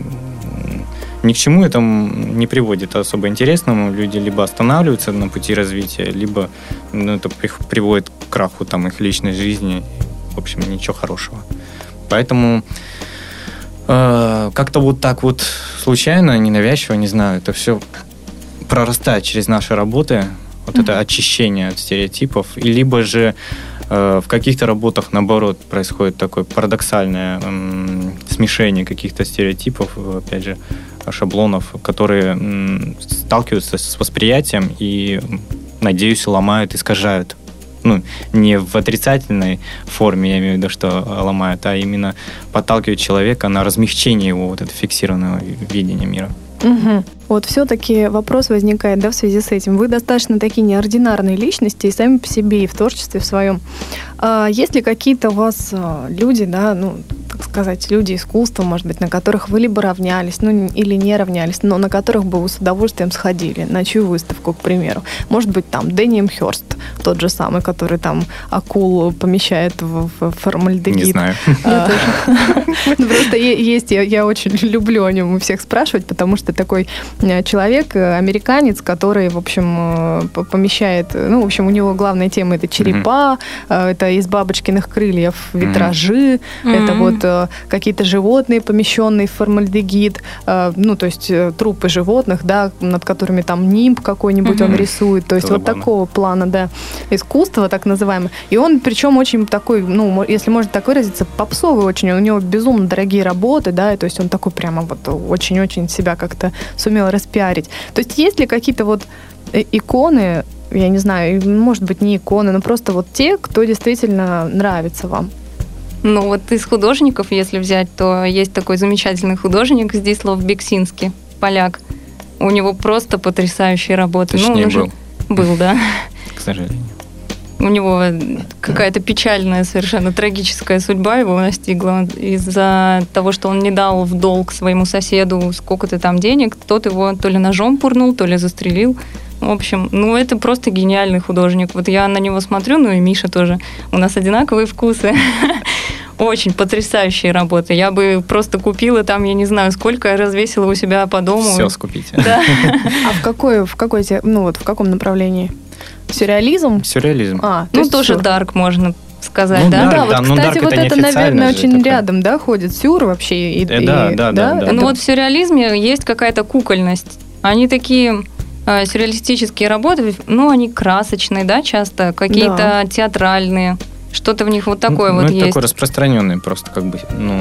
ни к чему это не приводит особо интересному. Люди либо останавливаются на пути развития, либо ну, это приводит к краху там, их личной жизни. В общем, ничего хорошего. Поэтому э, как-то вот так вот случайно, ненавязчиво, не знаю, это все прорастает через наши работы, вот это очищение от стереотипов, и либо же э, в каких-то работах, наоборот, происходит такое парадоксальное смешение каких-то стереотипов, э, опять же, шаблонов, которые сталкиваются с восприятием и, надеюсь, ломают, искажают. Ну, не в отрицательной форме, я имею в виду, что э, ломают, а именно подталкивают человека на размягчение его вот этого фиксированного видения мира. Мгм. Вот все-таки вопрос возникает, да, в связи с этим. Вы достаточно такие неординарные личности и сами по себе, и в творчестве в своем. А есть ли какие-то у вас а, люди, да, ну, так сказать, люди искусства, может быть, на которых вы либо равнялись, ну, или не равнялись, но на которых бы вы с удовольствием сходили, на чью выставку, к примеру. Может быть, там Дэнием Хёрст, тот же самый, который там акул помещает в, в формальдегид. Не знаю. [LAUGHS] Ну, Просто есть, я, очень люблю о нем у всех спрашивать, потому что такой э, человек, э, американец, который, в общем, э, помещает, ну, в общем, у него главная тема это черепа, это из бабочкиных крыльев витражи, это вот какие-то животные, помещенные в формальдегид, ну, то есть трупы животных, да, над которыми там нимб какой-нибудь он рисует, то есть вот такого плана, да, искусство, так называемое. И он, причем, очень такой, ну, если можно так выразиться, попсовый очень. У него безумно дорогие работы, да, и то есть он такой прямо вот очень-очень себя как-то сумел распиарить. То есть есть ли какие-то вот э, иконы, я не знаю, может быть, не иконы, но просто вот те, кто действительно нравится вам? Ну вот из художников, если взять, то есть такой замечательный художник Здислав Бексинский, поляк. У него просто потрясающие работы. ну, он Точнее, уже- был, Был, да. [LAUGHS] к сожалению. У него какая-то печальная, совершенно трагическая судьба его настигла из-за того, что он не дал в долг своему соседу сколько-то там денег. Тот его то ли ножом пурнул, то ли застрелил. В общем, ну это просто гениальный художник. Вот я на него смотрю, ну и Миша тоже. У нас одинаковые вкусы. [LAUGHS] Очень потрясающие работы. Я бы просто купила там, я не знаю, сколько развесила у себя по дому. Все скупите. Да. [LAUGHS] А в какой, в какой, ну вот в каком направлении? Сюрреализм? Сюрреализм. А, то Ну, тоже сюр. дарк можно сказать, Ну да? Ну да, Дарк, вот, да, ну, кстати, Дарк вот это наверное, очень такое. рядом, да, ходит сюр вообще. И, Э, и- да, да, да, да. Ну вот в сюрреализме есть какая-то кукольность. Они такие э, сюрреалистические работы, ну, они красочные, да, часто, какие-то театральные. Что-то в них вот такое ну, вот это есть. такой распространенный просто как бы, ну,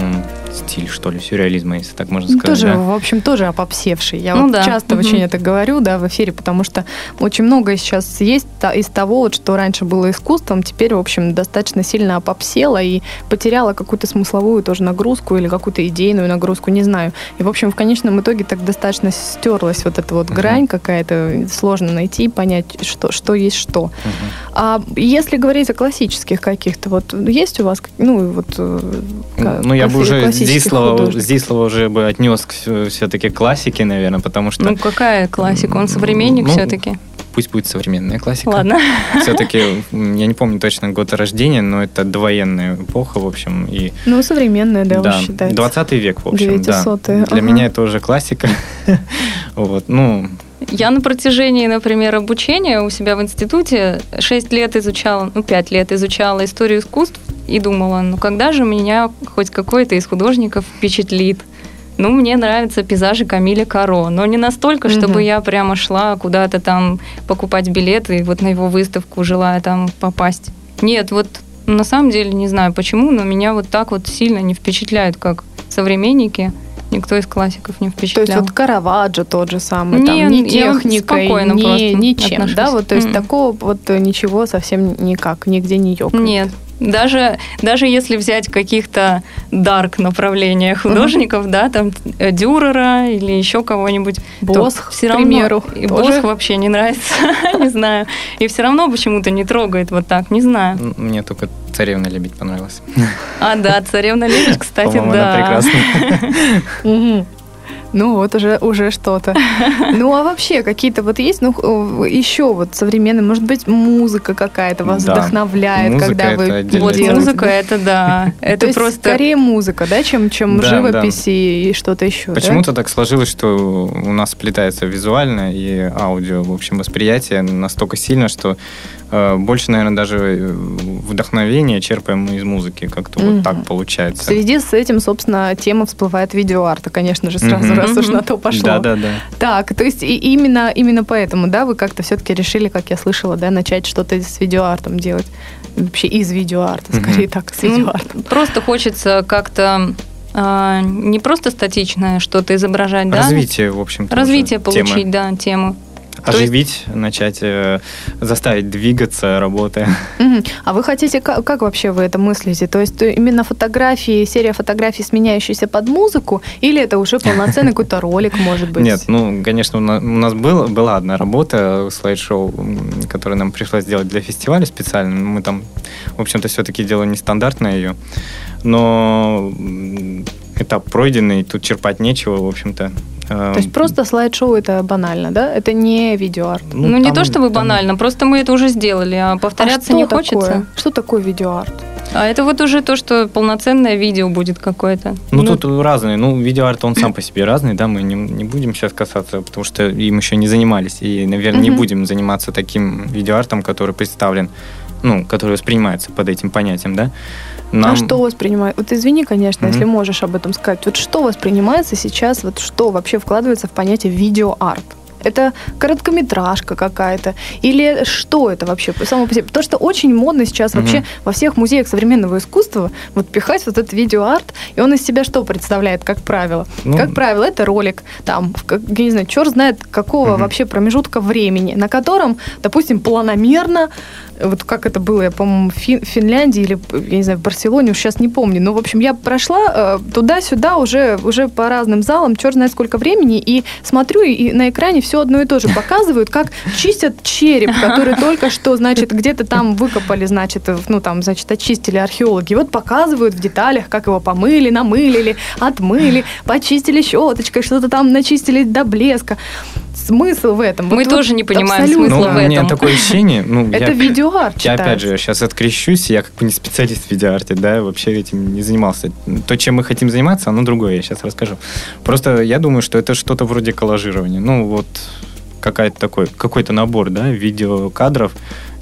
стиль, что ли, сюрреализма, если так можно Ну, сказать. тоже, да. в общем, тоже опопсевший. Я Ну вот да. часто Мгм. очень это говорю, да, в эфире, потому что очень многое сейчас есть из того, вот, что раньше было искусством, теперь, в общем, достаточно сильно опопсело и потеряло какую-то смысловую тоже нагрузку или какую-то идейную нагрузку, не знаю. И, в общем, в конечном итоге так достаточно стерлась вот эта вот Мгм. грань какая-то, сложно найти и понять, что, что есть что. Мгм. А если говорить о классических каких-то, вот есть у вас, ну, вот... э, Ну, я бы класси- Здислова уже бы отнес к все-таки классике, наверное, потому что Ну, какая классика? Он современник Ну, все-таки. пусть будет современная классика. Ладно. [LAUGHS] Все-таки, я не помню точно год рождения, но это довоенная эпоха, в общем, и Ну, современная, да, вы считаете. 20 век, в общем, да. 900-е, Для ага. меня это уже классика. [LAUGHS] Вот, ну, Я на протяжении, например, обучения у себя в институте 6 лет изучала, ну, 5 лет изучала историю искусств и думала, ну, когда же меня хоть какой-то из художников впечатлит? Ну, мне нравятся пейзажи Камиля Каро, но не настолько, чтобы Мгм. я прямо шла куда-то там покупать билеты и вот на его выставку, желая там попасть. Нет, вот на самом деле не знаю почему, но меня вот так вот сильно не впечатляют, как современники. Никто из классиков не То впечатлял. есть вот Караваджо тот же самый, Не, там, ни я вот техникой, спокойно ни, просто ничем, отношусь. да, вот, то есть Мгм. такого вот ничего совсем никак, нигде не ёкает. Нет. Даже, даже если взять каких-то дарк направления художников, да, там э, Дюрера или еще кого-нибудь, Босх, то все к равно примеру, и тоже. Босх вообще не нравится, [LAUGHS] не знаю. И все равно почему-то не трогает вот так, не знаю. мне только «Царевна лебедь» понравилась. А, да, царевна лебедь, [LAUGHS] кстати, По-моему, она да. прекрасна. [LAUGHS] Ну вот уже, уже что-то. [LAUGHS] Ну а вообще какие-то вот есть, ну еще вот современные, может быть, музыка какая-то вас Да. вдохновляет, Музыка когда вы Вот делаете. музыка, это да. То Это есть просто... скорее музыка, да, чем, чем Да, живопись и, и что-то еще. да? Почему-то так сложилось, что у нас сплетается визуальное и аудио, в общем, восприятие настолько сильно, что больше, наверное, даже э, вдохновение черпаем мы из музыки. Как-то Мгм. вот так В получается. связи с этим, собственно, тема всплывает видеоарта, конечно же, сразу, Мгм. раз уж на то пошло. Да, да, да. Так, то есть и именно, именно поэтому, да, вы как-то все-таки решили, как я слышала, да, начать что-то с видеоартом делать. Вообще из видеоарта, скорее так, с Ну, видеоартом. Просто хочется как-то а, не просто статичное что-то изображать, да? Развитие, в общем-то. Развитие уже темы. получить, да, тему. Оживить, начать э, заставить двигаться, работая. Мгм. А вы хотите, как, как вообще вы это мыслите? То есть э, именно фотографии, серия фотографий, сменяющиеся под музыку, или это уже полноценный [LAUGHS] какой-то ролик, может быть? Нет, ну, конечно, у на- у нас был, была одна работа, слайд-шоу, м, которую нам пришлось сделать для фестиваля специально. Мы там, в общем-то, все-таки делали нестандартно ее. Но этап пройденный, тут черпать нечего, в общем-то. Э, То есть просто слайд-шоу это банально, да? Это не видеоарт. Ну, не там- то чтобы там- банально, просто мы это уже сделали, а повторяться а не такое? хочется. Что такое видеоарт? А это вот уже то, что полноценное видео будет какое-то. Ну, тут разные. Ну, видеоарт, он сам по себе разный, да, мы не, не будем сейчас касаться, потому что им еще не занимались. И, наверное, не будем заниматься таким видеоартом, который представлен, ну, который воспринимается под этим понятием, да. Нам- А что воспринимает? Вот извини, конечно, Мгм. если можешь об этом сказать. Вот что воспринимается сейчас, вот что вообще вкладывается в понятие видеоарт? Это короткометражка какая-то? Или что это вообще само по себе? Потому что очень модно сейчас Мгм. вообще во всех музеях современного искусства вот пихать вот этот видеоарт, и он из себя что представляет, как правило? Ну, Как правило, это ролик, там, как- я не знаю, черт знает какого Мгм. вообще промежутка времени, на котором, допустим, планомерно, вот как это было, я, по-моему, в Фин- Финляндии или, я не знаю, в Барселоне, уж сейчас не помню, но, в общем, я прошла э, туда-сюда уже, уже по разным залам, черт знает сколько времени, и смотрю, и на экране все одно и то же показывают, как чистят череп, который только что, значит, где-то там выкопали, значит, ну, там, значит, очистили археологи. И вот показывают в деталях, как его помыли, намылили, отмыли, почистили щеточкой, что-то там начистили до блеска. Смысл в этом? Мы тоже не понимаем абсолютно. смысла ну, в у меня этом. такое ощущение, ну, [LAUGHS] Это я, видеоарт я опять же сейчас открещусь, я как бы не специалист в видеоарте, да, вообще этим не занимался. То, чем мы хотим заниматься, оно другое, я сейчас расскажу. Просто я думаю, что это что-то вроде коллажирования. Ну, вот какая-то такой, какой-то набор, да, видеокадров.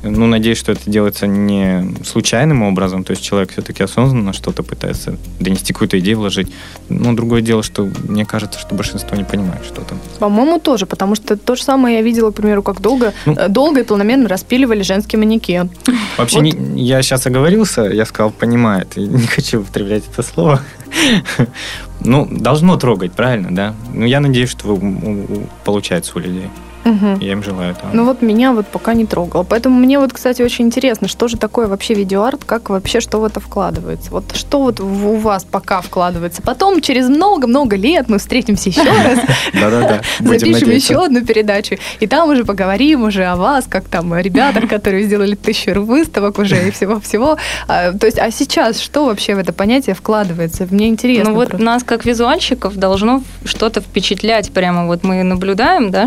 Ну, надеюсь, что это делается не случайным образом, то есть человек все-таки осознанно что-то пытается донести, какую-то идею вложить. Но другое дело, что мне кажется, что большинство не понимает, что там. По-моему, тоже, потому что то же самое я видела, к примеру, как долго, Ну. э, долго и планомерно распиливали женский манекен. Вообще, Вот. не- я сейчас оговорился, я сказал, понимает, [LAUGHS] не хочу употреблять это слово. [LAUGHS] Ну, должно трогать, правильно, да? Ну, я надеюсь, что получается у людей. Мгм. Я им желаю этого. Ну вот меня вот пока не трогало. Поэтому мне вот, кстати, очень интересно, что же такое вообще видеоарт, как вообще что в это вкладывается. Вот что вот у вас пока вкладывается. Потом через много-много лет мы встретимся еще раз, [LAUGHS] Да-да-да, запишем еще одну передачу, и там уже поговорим уже о вас, как там о ребятах, [LAUGHS] которые сделали тысячу выставок уже и всего-всего. А, То есть, а сейчас что вообще в это понятие вкладывается? Мне интересно. Ну вот нас как визуальщиков должно что-то впечатлять. Прямо вот мы наблюдаем, да,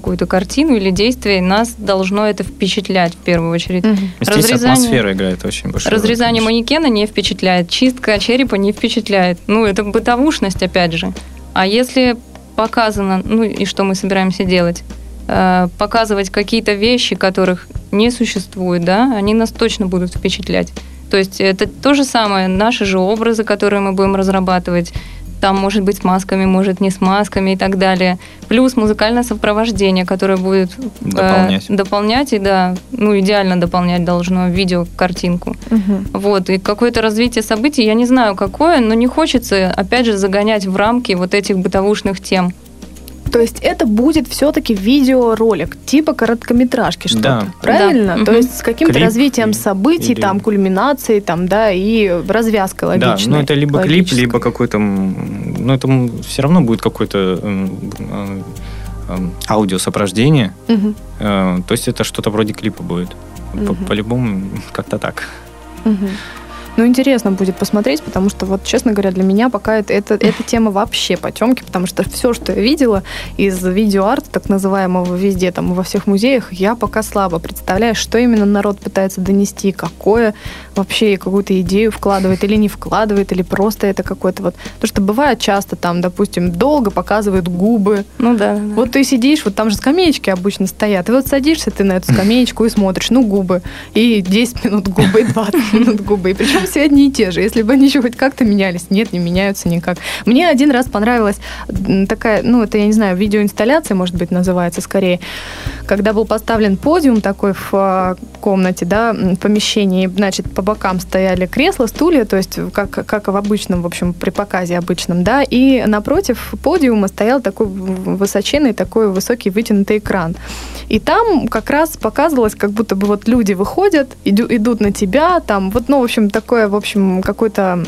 какую-то картину или действие, нас должно это впечатлять в первую очередь. Здесь разрезание- атмосфера играет очень большую роль, Разрезание конечно. манекена не впечатляет, чистка черепа не впечатляет. Ну, это бытовушность, опять же. А если показано, ну и что мы собираемся делать? Э, показывать какие-то вещи, которых не существует, да, они нас точно будут впечатлять. То есть это то же самое, наши же образы, которые мы будем разрабатывать, там может быть с масками, может не с масками и так далее. Плюс музыкальное сопровождение, которое будет э, Дополнять. дополнять и да, ну идеально дополнять должно видео картинку. Мгм. Вот, и какое-то развитие событий, я не знаю какое, но не хочется, опять же, загонять в рамки вот этих бытовушных тем. То есть это будет все-таки видеоролик, типа короткометражки что-то, Да. правильно? Да. То есть с каким-то Клип развитием событий, или- там, кульминацией, там, да, и развязкой Да, логичной. ну это либо клип, либо какой-то... Ну это все равно будет м, аудиосопровождение. Э, То есть это что-то вроде клипа будет. По- Мгм. По-любому как-то так. Мгм. Ну, интересно будет посмотреть, потому что, вот, честно говоря, для меня пока это, это, эта тема вообще потемки, потому что все, что я видела из видеоарта, так называемого везде, там, во всех музеях, я пока слабо представляю, что именно народ пытается донести, какое вообще какую-то идею вкладывает или не вкладывает, или просто это какой-то вот... Потому что бывает часто там, допустим, долго показывают губы, Ну да. да. вот ты сидишь, вот там же скамеечки обычно стоят, и вот садишься ты на эту скамеечку и смотришь, ну, губы, и 10 минут губы, и 20 минут губы, и причем Почему все одни и те же? Если бы они еще хоть как-то менялись. Нет, не меняются никак. Мне один раз понравилась такая, ну, это, я не знаю, видеоинсталляция, может быть, называется скорее, когда был поставлен подиум такой в а, комнате, да, помещении, значит, по бокам стояли кресла, стулья, то есть как, как в обычном, в общем, при показе обычном, да, и напротив подиума стоял такой высоченный, такой высокий вытянутый экран. И там как раз показывалось, как будто бы вот люди выходят, иду, идут на тебя, там, вот, ну, в общем, такое, в общем, какой-то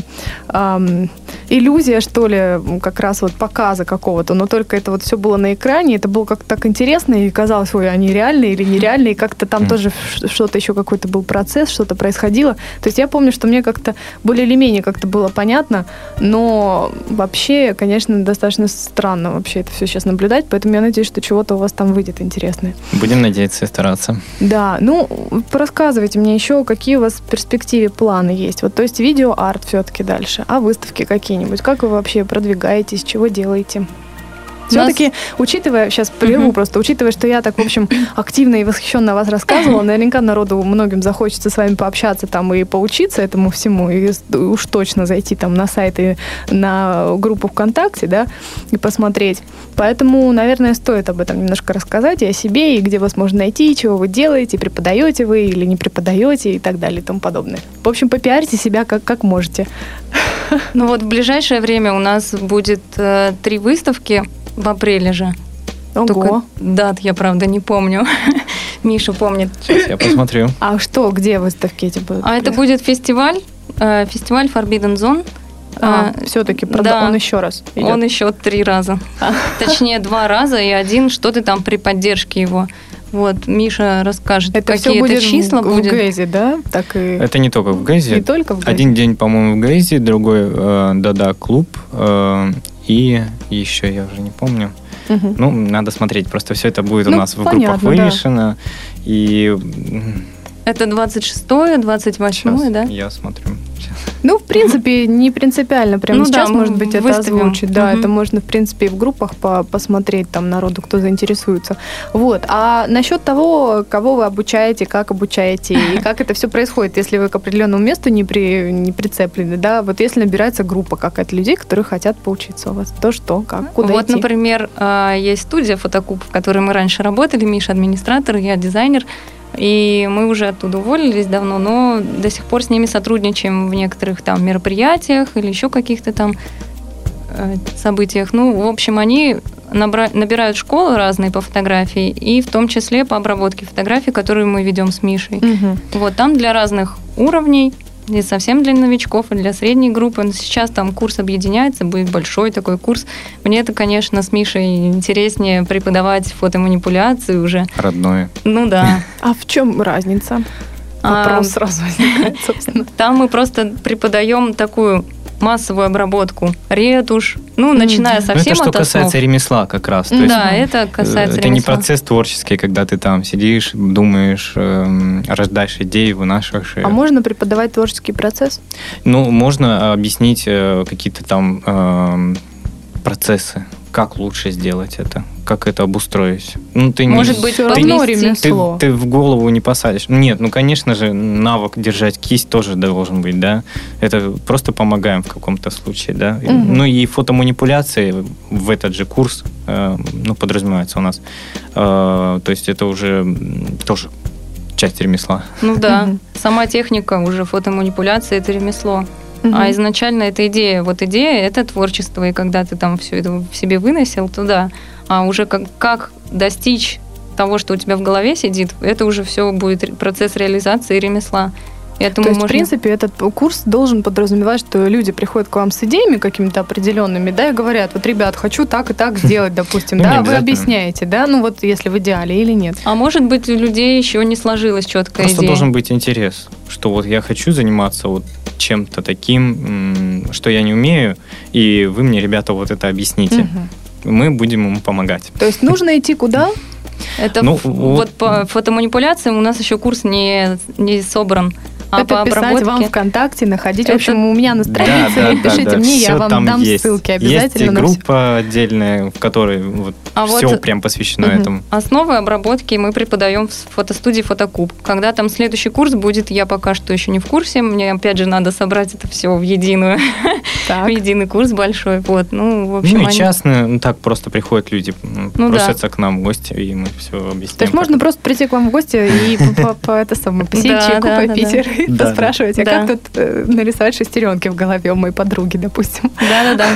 эм, иллюзия, что ли, как раз вот показа какого-то, но только это вот все было на экране, это было как-то так интересно, и казалось, ой, они реальные или нереальные, и как-то там mm. тоже что-то еще какой-то был процесс, что-то происходило. То есть я помню, что мне как-то более или менее как-то было понятно, но вообще, конечно, достаточно странно вообще это все сейчас наблюдать, поэтому я надеюсь, что чего-то у вас там выйдет интересное. Будем надеяться и стараться. Да, ну, рассказывайте мне еще, какие у вас в перспективе планы есть. Вот, то есть видео-арт все-таки дальше, а выставки какие-нибудь? Как вы вообще продвигаетесь, чего делаете? Все-таки, нас... учитывая, сейчас прерву uh-huh. просто, учитывая, что я так, в общем, [COUGHS] активно и восхищенно о вас рассказывала, наверняка народу многим захочется с вами пообщаться там и поучиться этому всему, и уж точно зайти там на сайты, на группу ВКонтакте, да, и посмотреть. Поэтому, наверное, стоит об этом немножко рассказать и о себе, и где вас можно найти, чего вы делаете, преподаете вы или не преподаете и так далее и тому подобное. В общем, попиарьте себя как, как можете. Ну вот в ближайшее время у нас будет э, три выставки в апреле же. Ого. Только дат я, правда, не помню. [LAUGHS] Миша помнит. Сейчас я посмотрю. А что, где выставки эти будут? А это будет фестиваль, э, фестиваль Forbidden Zone. А, а все-таки, правда, да, он еще раз идет. Он еще три раза. А. Точнее, два раза и один что-то там при поддержке его. Вот, Миша расскажет, это какие все будет это числа в, будет. в Гэзе, да? Так и... Это не только в Гэзе. Не только в Гэзе. Один день, по-моему, в Гэзе, другой э, да-да клуб э, и еще я уже не помню. Угу. Ну, надо смотреть, просто все это будет ну, у нас в группах вывешено. Да. И это 26-е, 28-е, да? Я смотрю. Ну, в принципе, не принципиально прямо ну, сейчас, да, может быть, это озвучить. Да, угу. это можно, в принципе, и в группах по посмотреть там народу, кто заинтересуется. Вот. А насчет того, кого вы обучаете, как обучаете, и как это все происходит, если вы к определенному месту не, при, не прицеплены, да, вот если набирается группа какая-то людей, которые хотят поучиться у вас, то что, как, куда Вот, идти? например, а, есть студия фотокуб, в которой мы раньше работали, Миша администратор, я дизайнер, и мы уже оттуда уволились давно, но до сих пор с ними сотрудничаем в некоторых там мероприятиях или еще каких-то там э, событиях. Ну, в общем, они набра- набирают школы разные по фотографии, и в том числе по обработке фотографий, которые мы ведем с Мишей. Угу. Вот там для разных уровней и совсем для новичков, и для средней группы. Но сейчас там курс объединяется, будет большой такой курс. Мне это, конечно, с Мишей интереснее преподавать фотоманипуляции уже. Родное. Ну да. А в чем разница? А, Вопрос а, сразу возникает, собственно. Там мы просто преподаем такую массовую обработку, ретушь, ну, начиная mm-hmm. совсем ну, это что от касается основ. ремесла как раз. То да, есть, это касается Это ремесла. не процесс творческий, когда ты там сидишь, думаешь, э, рождаешь идеи, вынашиваешь. А можно преподавать творческий процесс? Ну, можно объяснить э, какие-то там э, процессы, как лучше сделать это как это обустроить. Ну, ты Может не, быть, все равно ремесло. Ты, ты в голову не посадишь. Нет, ну, конечно же, навык держать кисть тоже должен быть, да. Это просто помогаем в каком-то случае, да. Угу. Ну, и фотоманипуляции в этот же курс, э, ну, подразумевается у нас. Э, то есть это уже тоже часть ремесла. Ну да, сама техника уже фотоманипуляции это ремесло. Угу. А изначально эта идея, вот идея это творчество, и когда ты там все это в себе выносил, туда а уже как, как достичь того, что у тебя в голове сидит, это уже все будет процесс реализации ремесла. Этому То есть, можно... в принципе, этот курс должен подразумевать, что люди приходят к вам с идеями какими-то определенными, да, и говорят, вот, ребят, хочу так и так сделать, допустим, [LAUGHS] да, вы объясняете, да, ну вот если в идеале или нет. А может быть, у людей еще не сложилась четкая Просто идея. должен быть интерес, что вот я хочу заниматься вот чем-то таким, что я не умею, и вы мне, ребята, вот это объясните. Угу мы будем ему помогать. То есть нужно идти куда? Это ну, вот, вот по фотоманипуляциям у нас еще курс не, не собран. А это по писать обработке... вам ВКонтакте, находить. Это... В общем, у меня на странице, да, да, пишите да, да. мне, Все я вам дам есть. ссылки обязательно. Есть группа отдельная, в которой вот А все вот- прям посвящено Мгм. этому. Основы обработки мы преподаем в фотостудии «Фотокуб». Когда там следующий курс будет, я пока что еще не в курсе. Мне, опять же, надо собрать это все в единую, [LAUGHS] Так. в единый курс большой. Вот, ну, в общем, ну и они- частно, ну так просто приходят люди, Ну да. просятся к нам в гости, и мы все объясняем. То есть можно это. просто прийти к вам в гости и [LAUGHS] по- это самое, посидеть Да, чайку, да, да, попить да. [LAUGHS] и Да, да. поспрашивать, а Да. как тут э, нарисовать шестеренки в голове у моей подруги, допустим. Да-да-да.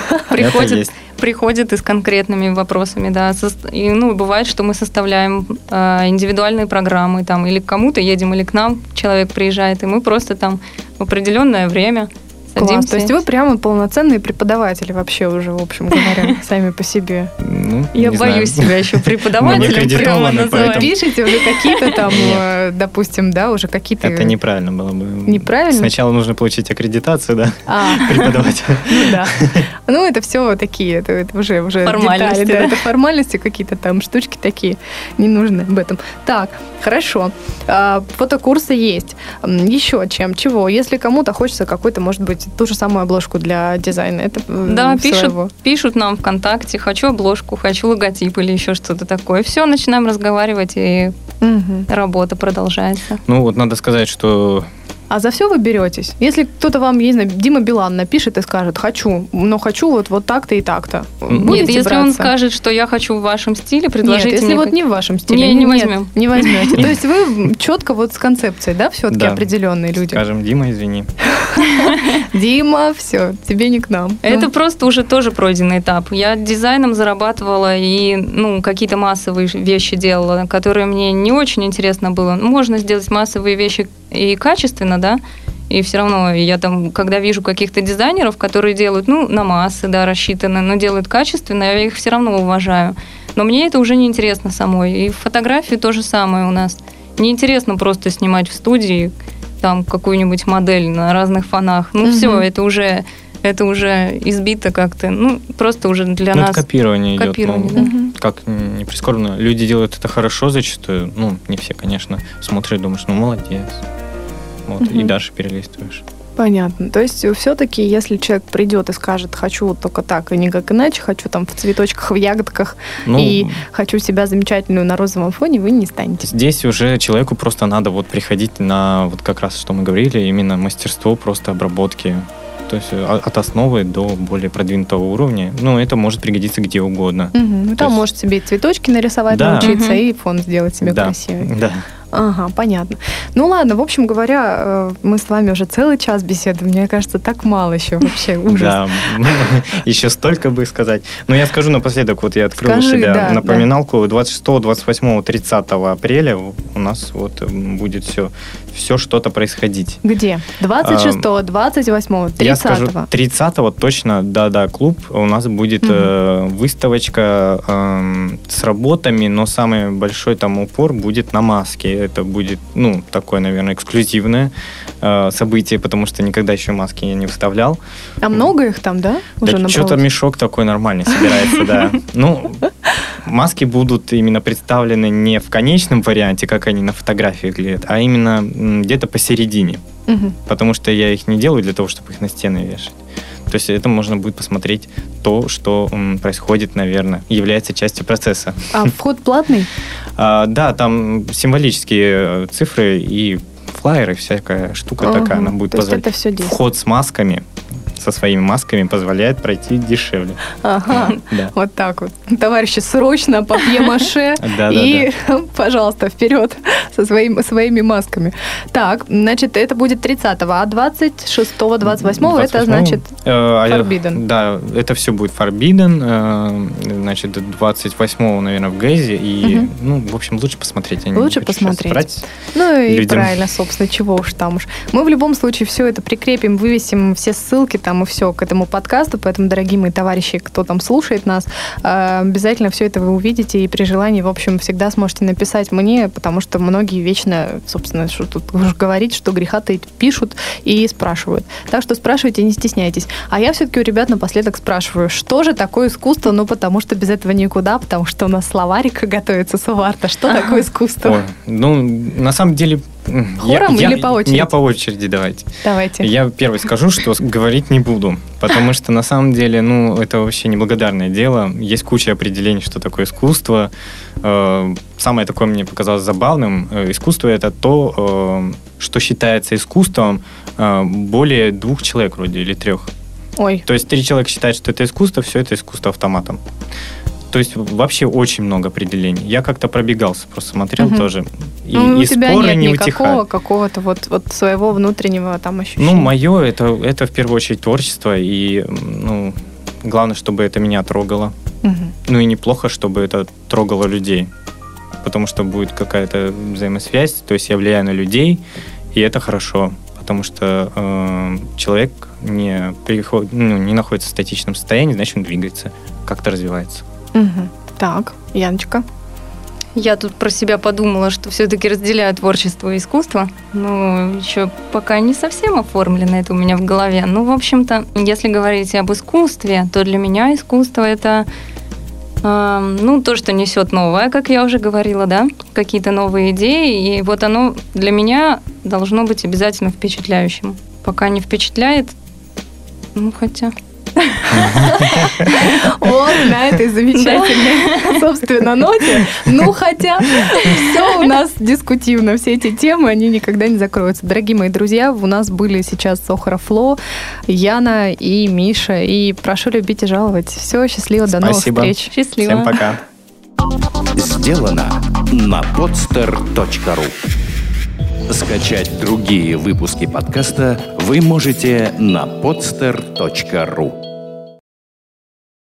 Есть. приходят и с конкретными вопросами, да. Сос- И, ну, бывает, что мы составляем э, индивидуальные программы, там, или к кому-то едем, или к нам человек приезжает, и мы просто там в определенное время Класс. То есть вы прямо полноценные преподаватели вообще уже, в общем говоря, [LAUGHS] сами по себе. Ну, Я не боюсь знаю. себя еще преподавателем прямо называть. Пишите уже какие-то там, э, допустим, да, уже какие-то... Это неправильно было бы. Неправильно? Сначала нужно получить аккредитацию, да, А, [LAUGHS] преподавателя. [LAUGHS] ну да. Ну, это все такие, это, уже, уже Формальности, детали, да, это формальности какие-то там, штучки такие, не нужны об этом. Так, хорошо. А, Фотокурсы есть. Еще чем? Чего? Если кому-то хочется какой-то, может быть, ту же самую обложку для дизайна, это э, Да, пишут, своего. пишут нам ВКонтакте, хочу обложку, хочу логотип или еще что-то такое. Все, начинаем разговаривать, и Мгм. работа продолжается. Ну, вот надо сказать, что А за все вы беретесь? Если кто-то вам, я не знаю, Дима Билан напишет и скажет, хочу, но хочу вот, вот так-то и так-то. Нет, Будете Нет, если он браться? скажет, что я хочу в вашем стиле, Нет, предложите если мне вот как- не в вашем стиле. Не, не нет, возьмем. Не возьмете. [LAUGHS] То есть вы четко вот с концепцией, да, все-таки определенные люди? скажем, Дима, извини. [LAUGHS] Дима, все, тебе не к нам. Это Ну, просто уже тоже пройденный этап. Я дизайном зарабатывала и ну, какие-то массовые вещи делала, которые мне не очень интересно было. Ну, Можно сделать массовые вещи и качественно, да, и все равно я там, когда вижу каких-то дизайнеров, которые делают, ну, на массы, да, рассчитаны, но делают качественно, я их все равно уважаю. Но мне это уже не интересно самой. И в фотографии то же самое у нас. Неинтересно просто снимать в студии там какую-нибудь модель на разных фонах. Ну, Мгм. все, это уже это уже избито как-то, ну, просто уже для ну, нас. это копирование идет. копирование, ну, да. Как не прискорбно. Люди делают это хорошо зачастую. Ну, не все, конечно. Смотрят, думаешь, ну, молодец. Вот, и Мгм. дальше перелистываешь. Понятно. То есть все-таки, если человек придет и скажет, хочу только так и никак иначе, хочу там в цветочках, в ягодках Ну, и хочу себя замечательную на розовом фоне, вы не станете. Здесь уже человеку просто надо вот приходить на вот как раз, что мы говорили, именно мастерство просто обработки. То есть э, от основы до более продвинутого уровня. Ну, это может пригодиться где угодно. Мгм. Ну, там есть- может себе и цветочки нарисовать, Да. научиться, Мгм. и фон сделать себе да. красивый. Да. Ага, понятно. Ну ладно, в общем говоря, э, мы с вами уже целый час беседуем. Мне кажется, так мало еще вообще. Ужас. Да, [LAUGHS] еще столько бы сказать. Но я скажу напоследок, вот я открыл у себя напоминалку 26, 28, 30 апреля у нас вот м, будет все, все что-то происходить. Где? 26, 28, 30 Я скажу, 30 точно, да-да, клуб. У нас будет э, выставочка эм, с работами, но самый большой там упор будет на маске. Это будет, ну, такое, наверное, эксклюзивное э, событие, потому что никогда еще маски я не выставлял. А много их там, да? Уже Да, набралось? что-то мешок такой нормальный собирается, да. [LAUGHS] Ну, маски будут именно представлены не в конечном варианте, как они на фотографии выглядят, а именно где-то посередине. Потому что я их не делаю для того, чтобы их на стены вешать. То есть это можно будет посмотреть то, что происходит, наверное, является частью процесса. А [LAUGHS] вход платный? А, да, там символические э, цифры и флайеры, всякая штука Ага. такая, она будет То есть позволять. это все действует. Вход с масками, со своими масками позволяет пройти дешевле. Ага. [LAUGHS] Да. Вот так вот. Товарищи, срочно папье-маше [LAUGHS] и, [LAUGHS] пожалуйста, вперед со своим, своими масками. Так, значит, это будет 30-го, а 26-го, 28-го это 28-го, значит... э, а, Forbidden. Да, это все будет Forbidden. э, Значит, 28-го, наверное, в Гэзе. И, ну, в общем, лучше посмотреть. Не Лучше посмотреть. Ну и правильно, собственно, чего уж там уж. Мы в любом случае все это прикрепим, вывесим все ссылки там и все к этому подкасту, поэтому, дорогие мои товарищи, кто там слушает нас, э, обязательно все это вы увидите и при желании, в общем, всегда сможете написать мне, потому что многие вечно, собственно, что тут уж говорить, что греха таить, пишут и спрашивают. Так что спрашивайте, не стесняйтесь. А я все-таки у ребят напоследок спрашиваю, что же такое искусство? Ну, потому что без этого никуда, потому что у нас словарик готовится с Уварта. Что такое [LAUGHS] искусство? Ой, ну, на самом деле, Хором я, или по очереди? Я по очереди давайте. Давайте. Я первый скажу, что говорить не буду, потому что на самом деле, ну, это вообще неблагодарное дело. Есть куча определений, что такое искусство. Э, самое такое мне показалось забавным. Э, искусство это то, э, что считается искусством более двух человек вроде или трех. Ой. То есть три человека считают, что это искусство, все это искусство автоматом. То есть вообще очень много определений. Я как-то пробегался, просто смотрел угу. тоже. И, ну, и у тебя споры нет не никакого какого-то вот, вот своего внутреннего там ощущения. Ну, мое это, это в первую очередь творчество. И ну, главное, чтобы это меня трогало. Угу. Ну и неплохо, чтобы это трогало людей. Потому что будет какая-то взаимосвязь. То есть я влияю на людей, и это хорошо. Потому что э, человек не, приход, ну, не находится в статичном состоянии, значит, он двигается, как-то развивается. Угу. Так, Яночка. Я тут про себя подумала, что все-таки разделяю творчество и искусство. Ну, еще пока не совсем оформлено это у меня в голове. Ну, в общем-то, если говорить об искусстве, то для меня искусство это э, ну, то, что несет новое, как я уже говорила, да, какие-то новые идеи. И вот оно для меня должно быть обязательно впечатляющим. Пока не впечатляет, ну, хотя... Вот на этой замечательной, собственно, ноте. Ну, хотя все у нас дискутивно, все эти темы, они никогда не закроются. Дорогие мои друзья, у нас были сейчас Сохара Фло, Яна и Миша. И прошу любить и жаловать. Все, счастливо, до новых встреч. Счастливо. Всем пока. Сделано на podster.ru Скачать другие выпуски подкаста вы можете на podster.ru